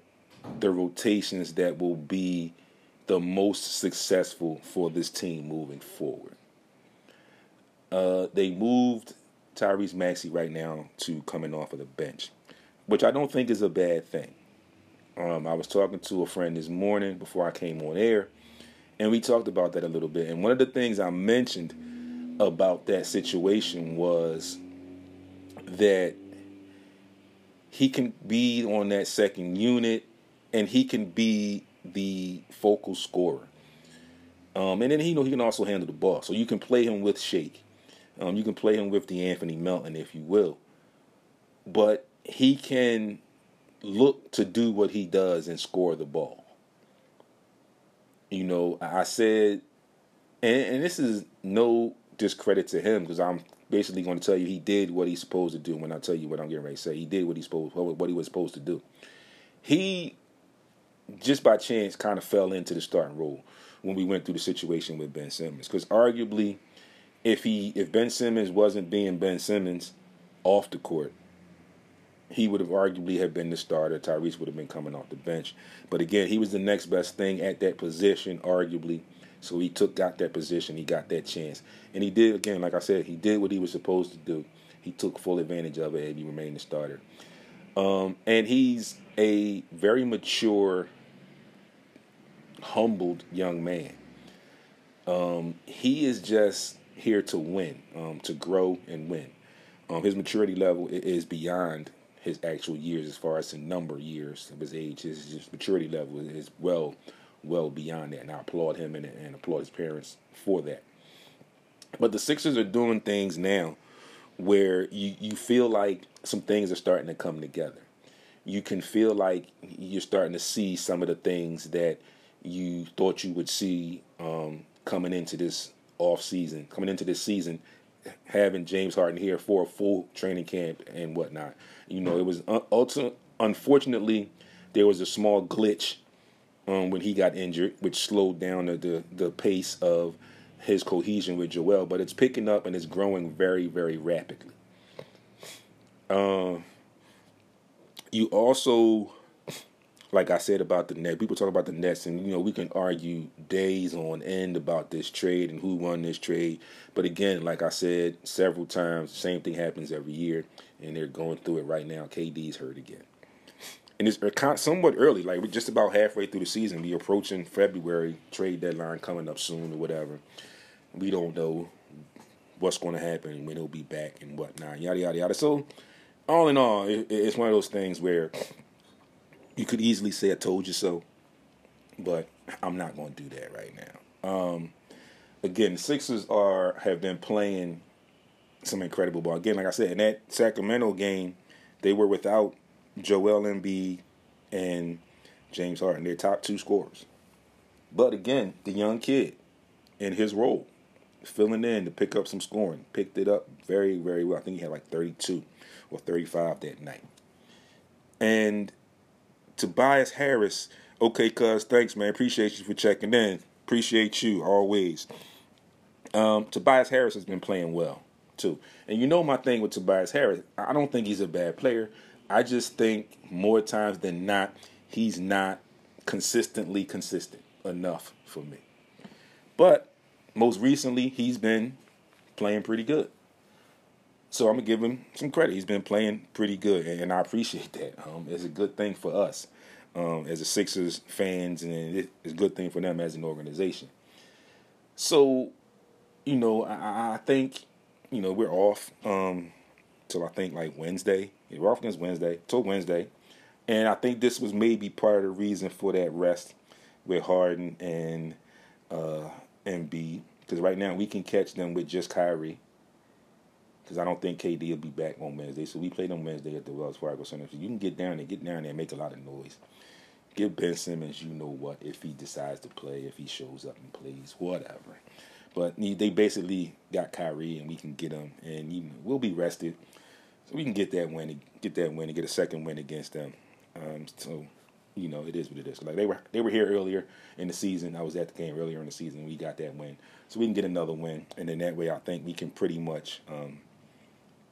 Speaker 1: the rotations that will be the most successful for this team moving forward. Uh, they moved Tyrese Maxey right now to coming off of the bench, which I don't think is a bad thing. Um, I was talking to a friend this morning before I came on air, and we talked about that a little bit. And one of the things I mentioned about that situation was that he can be on that second unit and he can be the focal scorer. Um, and then you know he can also handle the ball. So you can play him with Shake. Um, you can play him with the Anthony Melton, if you will. But he can look to do what he does and score the ball. You know, I said, and, and this is no discredit to him because I'm basically going to tell you he did what he's supposed to do. When I tell you what I'm getting ready to say, he did what he supposed what he was supposed to do. He just by chance kind of fell into the starting role when we went through the situation with Ben Simmons. Because arguably, if he if Ben Simmons wasn't being Ben Simmons off the court, he would have arguably have been the starter. Tyrese would have been coming off the bench. But again, he was the next best thing at that position, arguably. So he took got that position, he got that chance. And he did again, like I said, he did what he was supposed to do. He took full advantage of it and he remained the starter. Um, and he's a very mature, humbled young man. Um, he is just here to win, um, to grow and win. Um, his maturity level is beyond his actual years as far as the number of years of his age. His, his maturity level is well, well beyond that, and I applaud him and, and applaud his parents for that. But the Sixers are doing things now where you, you feel like some things are starting to come together. You can feel like you're starting to see some of the things that you thought you would see um, coming into this off season, coming into this season, having James Harden here for a full training camp and whatnot. You know, it was ultimately, unfortunately, there was a small glitch um, when he got injured, which slowed down the, the, the pace of his cohesion with Joel, but it's picking up and it's growing very, very rapidly. Uh, you also, like I said about the net, people talk about the Nets, and you know we can argue days on end about this trade and who won this trade. But again, like I said several times, same thing happens every year, and they're going through it right now. KD's hurt again and it's uh, somewhat early. Like we're just about halfway through the season. We're approaching February trade deadline coming up soon or whatever. We don't know what's going to happen when he'll be back and whatnot. Yada yada yada. So all in all, it's one of those things where you could easily say I told you so, but I'm not going to do that right now. Um, again, the Sixers are have been playing some incredible ball. Again, like I said, in that Sacramento game, they were without Joel Embiid and James Harden, their top two scorers. But again, the young kid in his role, filling in to pick up some scoring, picked it up very, very well. I think he had like 32 or 35 that night. And Tobias Harris, okay, cuz, thanks, man. Appreciate you for checking in. Appreciate you always. Um, Tobias Harris has been playing well, too. And you know my thing with Tobias Harris, I don't think he's a bad player. I just think more times than not, he's not consistently consistent enough for me. But most recently, he's been playing pretty good. So I'm gonna give him some credit. He's been playing pretty good, and I appreciate [LAUGHS] that. Um, it's a good thing for us um, as a Sixers fans, and it's a good thing for them as an organization. So, you know, I, I think you know we're off um, till I think like Wednesday. We're off against Wednesday till Wednesday, and I think this was maybe part of the reason for that rest with Harden and uh, Embiid because right now we can catch them with just Kyrie. Because I don't think KD will be back on Wednesday, so we played on Wednesday at the Wells Fargo Center. So you can get down there, get down there, and make a lot of noise. Give Ben Simmons, you know what, if he decides to play, if he shows up and plays, whatever. But they basically got Kyrie, and we can get him, and we'll be rested so we can get that win, get that win, and get a second win against them. Um, so, you know, it is what it is. Like they were, they were here earlier in the season. I was at the game earlier in the season. We got that win, so we can get another win, and then that way, I think we can pretty much um,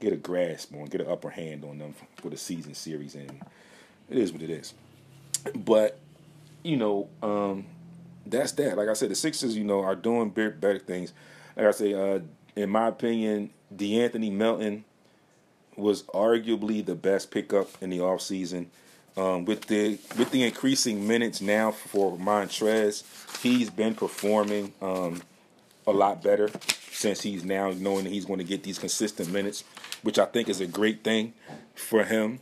Speaker 1: get a grasp on, get an upper hand on them for the season series, and it is what it is. But you know, um, that's that. Like I said, the Sixers, you know, are doing better things. Like I say, uh, in my opinion, De'Anthony Melton was arguably the best pickup in the offseason. Um, with the with the increasing minutes now for Montrez, he's been performing um, a lot better since he's now knowing that he's going to get these consistent minutes, which I think is a great thing for him.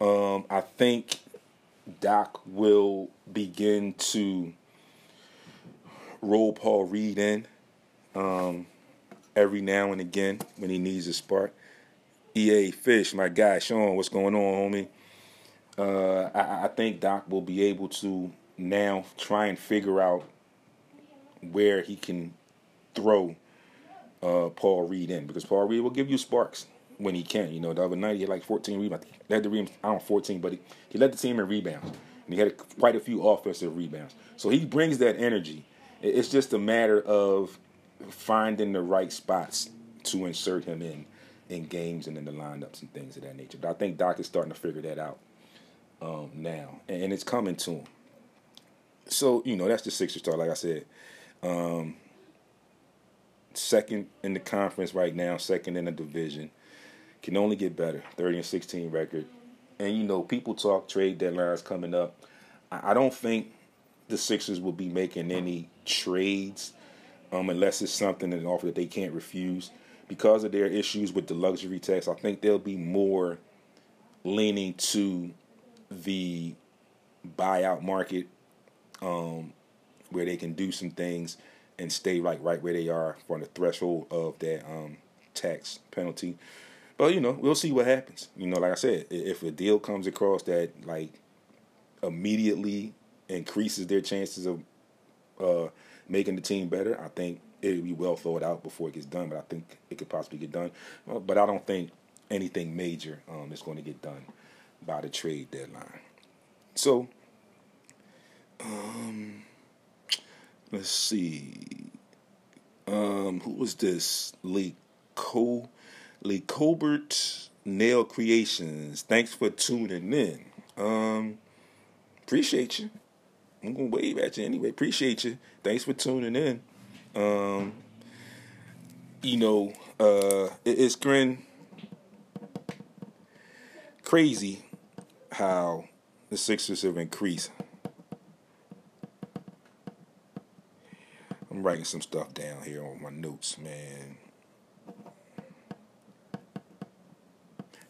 Speaker 1: Um, I think Doc will begin to roll Paul Reed in um, every now and again when he needs a spark. EA Fish, my guy Sean, what's going on, homie? Uh, I, I think Doc will be able to now try and figure out where he can throw uh, Paul Reed in because Paul Reed will give you sparks when he can. You know, the other night he had like 14 rebounds. He led the rebounds, I don't know, 14, but he, he led the team in rebounds. And he had quite a few offensive rebounds. So he brings that energy. It's just a matter of finding the right spots to insert him in in games and in the lineups and things of that nature. But I think Doc is starting to figure that out um, now, and, it's coming to him. So you know that's the Sixers start. Like I said, um, second in the conference right now, second in the division, can only get better. Thirty and sixteen record. and you know, people talk trade deadlines coming up. I, I don't think the Sixers will be making any trades um, unless it's something an offer that they can't refuse. Because of their issues with the luxury tax, I think they'll be more leaning to the buyout market um, where they can do some things and stay right right where they are on the threshold of that um, tax penalty. But you know, we'll see what happens. You know, like I said, if a deal comes across that like immediately increases their chances of uh, making the team better, I think it'll be well thought out before it gets done. But I think it could possibly get done. Uh, but I don't think anything major um, is going to get done by the trade deadline. So, um, let's see. Um, who was this? Lee Cole, Lee Colbert Nail Creations. Thanks for tuning in. Um, appreciate you. I'm gonna wave at you anyway. Appreciate you. Thanks for tuning in. Um, you know, uh, it, it's grin crazy how the Sixers have increased. I'm writing some stuff down here on my notes, man.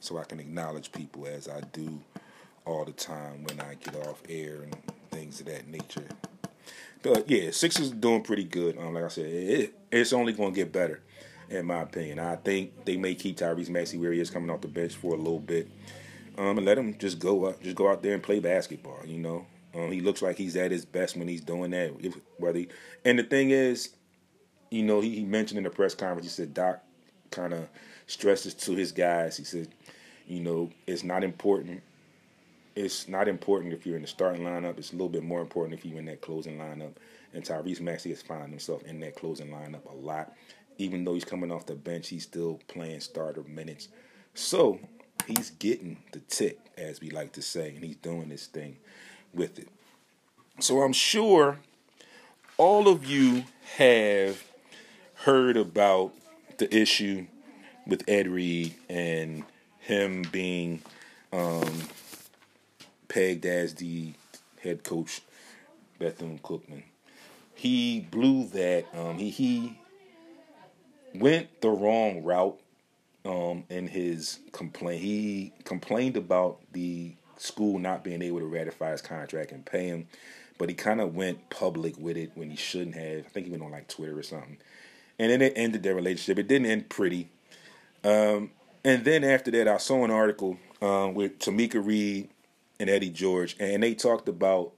Speaker 1: So I can acknowledge people as I do all the time when I get off air and things of that nature. But yeah, six is doing pretty good. Um, like I said, it, it's only going to get better, in my opinion. I think they may keep Tyrese Maxey where he is coming off the bench for a little bit, um, and let him just go up, just go out there and play basketball. You know, um, he looks like he's at his best when he's doing that. If, whether he, and the thing is, you know, he, he mentioned in the press conference, he said Doc kind of stresses to his guys. He said, you know, it's not important it's not important if you're in the starting lineup. It's a little bit more important if you're in that closing lineup. And Tyrese Maxey has found himself in that closing lineup a lot. Even though he's coming off the bench, he's still playing starter minutes. So he's getting the tick, as we like to say, and he's doing this thing with it. So I'm sure all of you have heard about the issue with Ed Reed and him being um, pegged as the head coach, Bethune Cookman. He blew that. Um, he he went the wrong route um, in his complaint. He complained about the school not being able to ratify his contract and pay him, but he kind of went public with it when he shouldn't have. I think he went on like Twitter or something, and then it ended their relationship. It didn't end pretty. Um, and then after that, I saw an article um, with Tamika Reed and Eddie George, and they talked about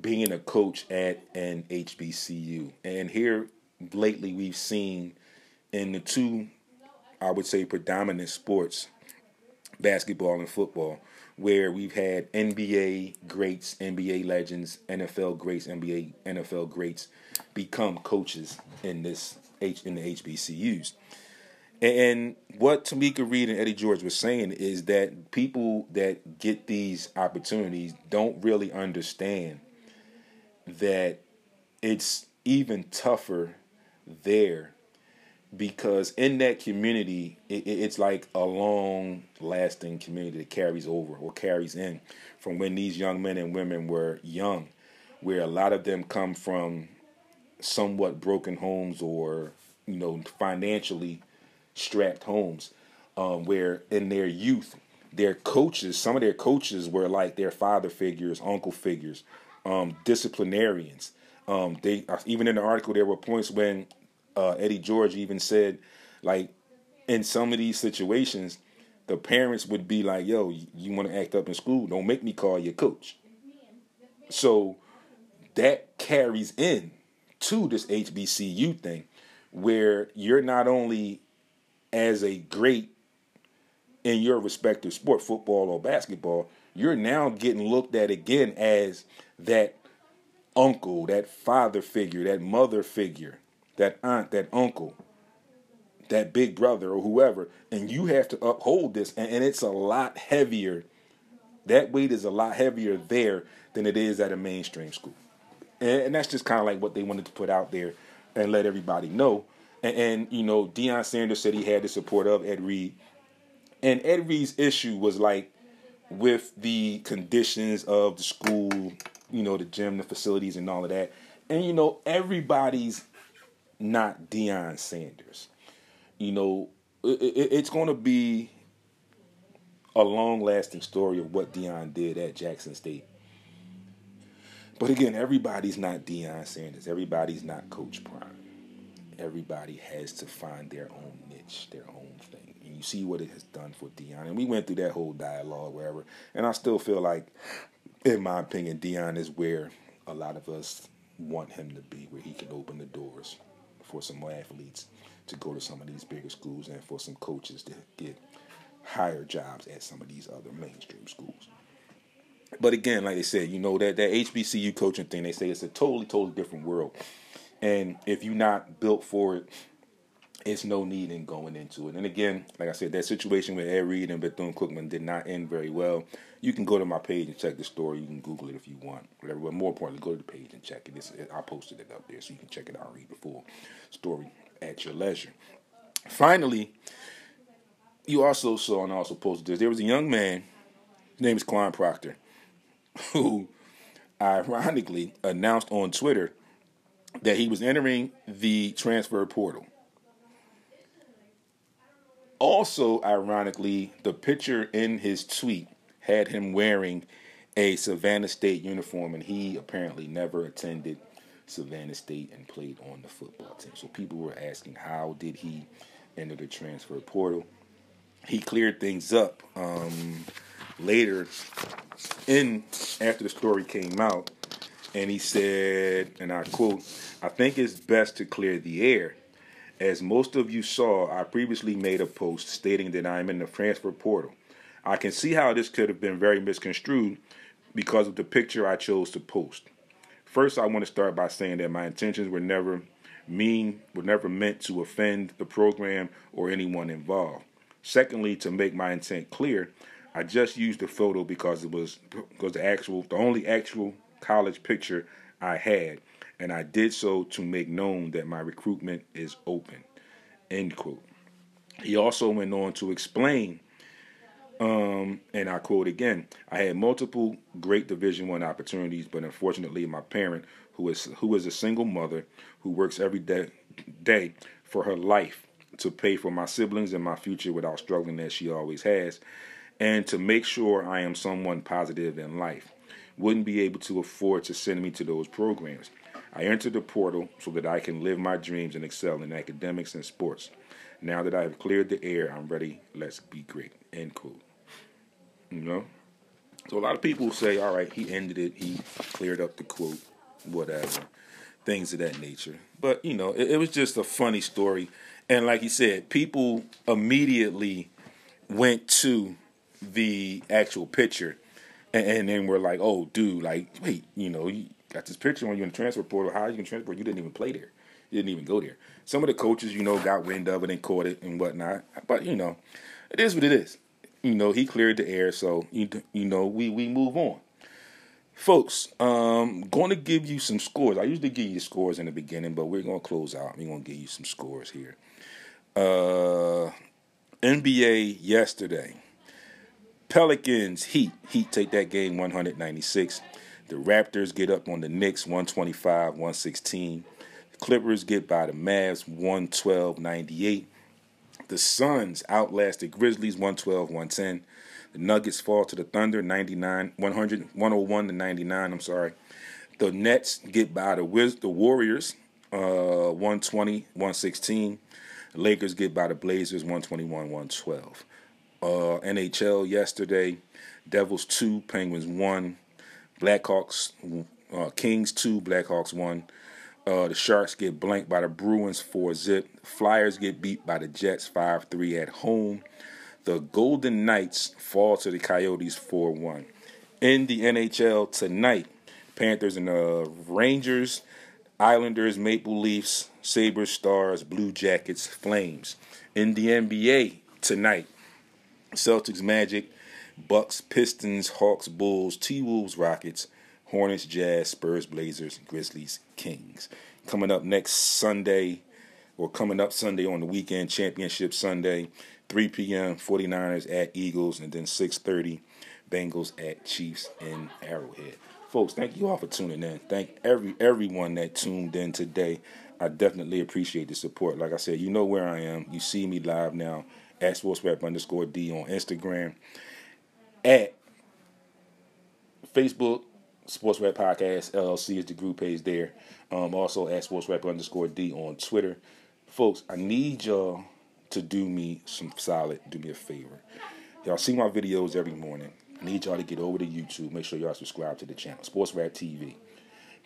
Speaker 1: being a coach at an HBCU. And here lately, we've seen in the two, I would say, predominant sports, basketball and football, where we've had NBA greats, NBA legends, NFL greats, NBA NFL greats become coaches in this H in the HBCUs. And what Tamika Reed and Eddie George were saying is that people that get these opportunities don't really understand that it's even tougher there because in that community, it, it's like a long lasting community that carries over or carries in from when these young men and women were young, where a lot of them come from somewhat broken homes or, you know, financially strapped homes um, where in their youth, their coaches, some of their coaches were like their father figures, uncle figures, um, disciplinarians. Um, they uh, even in the article there were points when uh, Eddie George even said, like, in some of these situations, the parents would be like, "Yo, you want to act up in school? Don't make me call your coach." So that carries in to this HBCU thing, where you're not only as a great in your respective sport, football or basketball, you're now getting looked at again as that uncle, that father figure, that mother figure, that aunt, that uncle, that big brother or whoever, and you have to uphold this, and, and it's a lot heavier. That weight is a lot heavier there than it is at a mainstream school, and, and that's just kind of like what they wanted to put out there and let everybody know and, and, you know, Deion Sanders said he had the support of Ed Reed. And Ed Reed's issue was like with the conditions of the school, you know, the gym, the facilities, and all of that. And you know, everybody's not Deion Sanders. You know, it, it, it's going to be a long-lasting story of what Deion did at Jackson State. But again, everybody's not Deion Sanders. Everybody's not Coach Prime. Everybody has to find their own niche, their own thing. And you see what it has done for Deion. And we went through that whole dialogue, wherever. And I still feel like, in my opinion, Deion is where a lot of us want him to be, where he can open the doors for some more athletes to go to some of these bigger schools and for some coaches to get higher jobs at some of these other mainstream schools. But again, like I said, you know that that HBCU coaching thing, they say it's a totally, totally different world. And if you're not built for it, it's no need in going into it. And again, like I said, that situation with Ed Reed and Bethune Cookman did not end very well. You can go to my page and check the story. You can Google it if you want, whatever. But more importantly, go to the page and check it. It's, I posted it up there, so you can check it out and read the full story at your leisure. Finally, you also saw and also posted this. There was a young man. His name is Quan Proctor [LAUGHS] who ironically announced on Twitter that he was entering the transfer portal. Also, ironically, the picture in his tweet had him wearing a Savannah State uniform, and he apparently never attended Savannah State and played on the football team. So people were asking, how did he enter the transfer portal? He cleared things up um, later in after the story came out, and he said, and I quote, I think it's best to clear the air. As most of you saw, I previously made a post stating that I am in the transfer portal. I can see how this could have been very misconstrued because of the picture I chose to post. First, I want to start by saying that my intentions were never mean, were never meant to offend the program or anyone involved. Secondly, to make my intent clear, I just used the photo because it was because the actual the only actual college picture I had, and I did so to make known that my recruitment is open. End quote. He also went on to explain, um, and I quote again: I had multiple great Division One opportunities, but unfortunately, my parent, who is who is a single mother who works every day day for her life to pay for my siblings and my future without struggling as she always has, and to make sure I am someone positive in life. Wouldn't be able to afford to send me to those programs. I entered the portal so that I can live my dreams and excel in academics and sports. Now that I have cleared the air, I'm ready. Let's be great. End quote. You know? So a lot of people say, all right, he ended it, he cleared up the quote, whatever, things of that nature. But, you know, it, it was just a funny story. And like you said, people immediately went to the actual picture, and, and then we're like, oh, dude, like, wait, you know, you got this picture on you in the transfer portal. How you to transfer? You didn't even play there. You didn't even go there. Some of the coaches, you know, got wind of it and caught it and whatnot. But you know, it is what it is. You know, he cleared the air, so you you know we we move on. Folks, um, going to give you some scores. I usually give you scores in the beginning, but we're going to close out. We're going to give you some scores here. Uh, NBA yesterday. Pelicans Heat. Heat take that game 196. The Raptors get up on the Knicks 125 116. The Clippers get by the Mavs 112 98. The Suns outlast the Grizzlies 112 110. The Nuggets fall to the Thunder 99 100 101 to 99. I'm sorry. The Nets get by the Wiz, the Warriors uh, 120 116. The Lakers get by the Blazers 121 112 uh, NHL yesterday. Devils two, Penguins one, Blackhawks uh, Kings two, Blackhawks one. Uh, the Sharks get blanked by the Bruins four zip. Flyers get beat by the Jets five three at home. The Golden Knights fall to the Coyotes four one. In the NHL tonight, Panthers and the Rangers, Islanders, Maple Leafs, Sabres, Stars, Blue Jackets, Flames. In the NBA tonight, Celtics, Magic, Bucks, Pistons, Hawks, Bulls, T Wolves, Rockets, Hornets, Jazz, Spurs, Blazers, Grizzlies, Kings. Coming up next Sunday, or coming up Sunday on the weekend, Championship Sunday, 3 p.m. 49ers at Eagles, and then 6:30 Bengals at Chiefs in Arrowhead. Folks, thank you all for tuning in. Thank every everyone that tuned in today. I definitely appreciate the support. Like I said, you know where I am. You see me live now at SportsRap underscore D on Instagram. At Facebook, Sports Rap Podcast LLC is the group page there. Um, also at Sports Rap underscore D on Twitter. Folks, I need y'all to do me some solid, do me a favor. Y'all see my videos every morning. I need y'all to get over to YouTube. Make sure y'all subscribe to the channel, Sports Rap TV.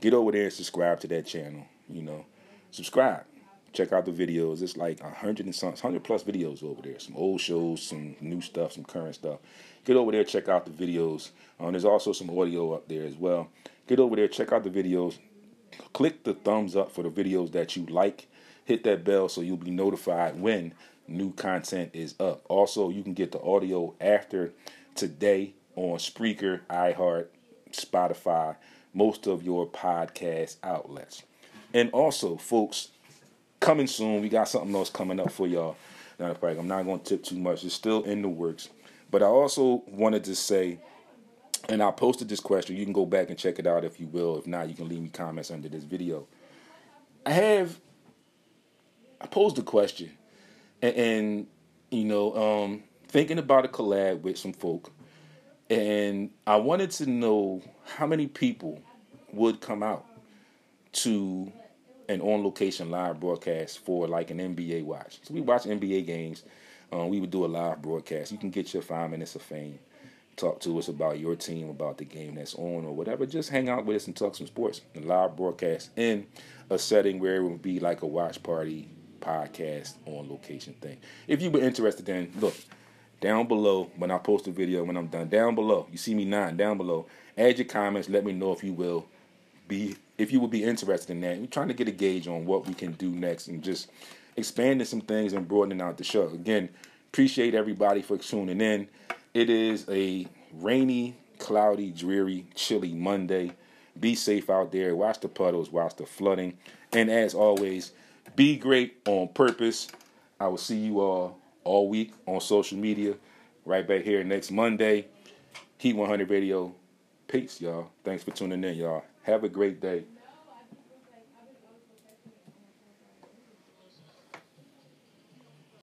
Speaker 1: Get over there and subscribe to that channel. You know, subscribe. Check out the videos. It's like a hundred and some, hundred plus videos over there. Some old shows, some new stuff, some current stuff. Get over there, check out the videos. Um, there's also some audio up there as well. Get over there, check out the videos. Click the thumbs up for the videos that you like. Hit that bell so you'll be notified when new content is up. Also, you can get the audio after today on Spreaker, iHeart, Spotify, most of your podcast outlets. And also, folks, coming soon, we got something else coming up for y'all. Now, I'm not going to tip too much. It's still in the works. But I also wanted to say, and I posted this question. You can go back and check it out if you will. If not, you can leave me comments under this video. I have I posed a question, and, and you know, um, thinking about a collab with some folk, and I wanted to know how many people would come out to an on location live broadcast for like an NBA watch. So we watch NBA games. Um, we would do a live broadcast. You can get your five minutes of fame. Talk to us about your team, about the game that's on, or whatever. Just hang out with us and talk some sports. A live broadcast in a setting where it would be like a watch party podcast on location thing. If you were interested, then look down below when I post a video when I'm done. Down below, you see me nine down below. Add your comments. Let me know if you will be if you would be interested in that. We're trying to get a gauge on what we can do next and just expanding some things and broadening out the show. Again, appreciate everybody for tuning in. It is a rainy, cloudy, dreary, chilly Monday. Be safe out there. Watch the puddles, watch the flooding. And as always, be great on purpose. I will see you all all week on social media. Right back here next Monday. Heat 100 Radio. Peace, y'all. Thanks for tuning in, y'all. Have a great day.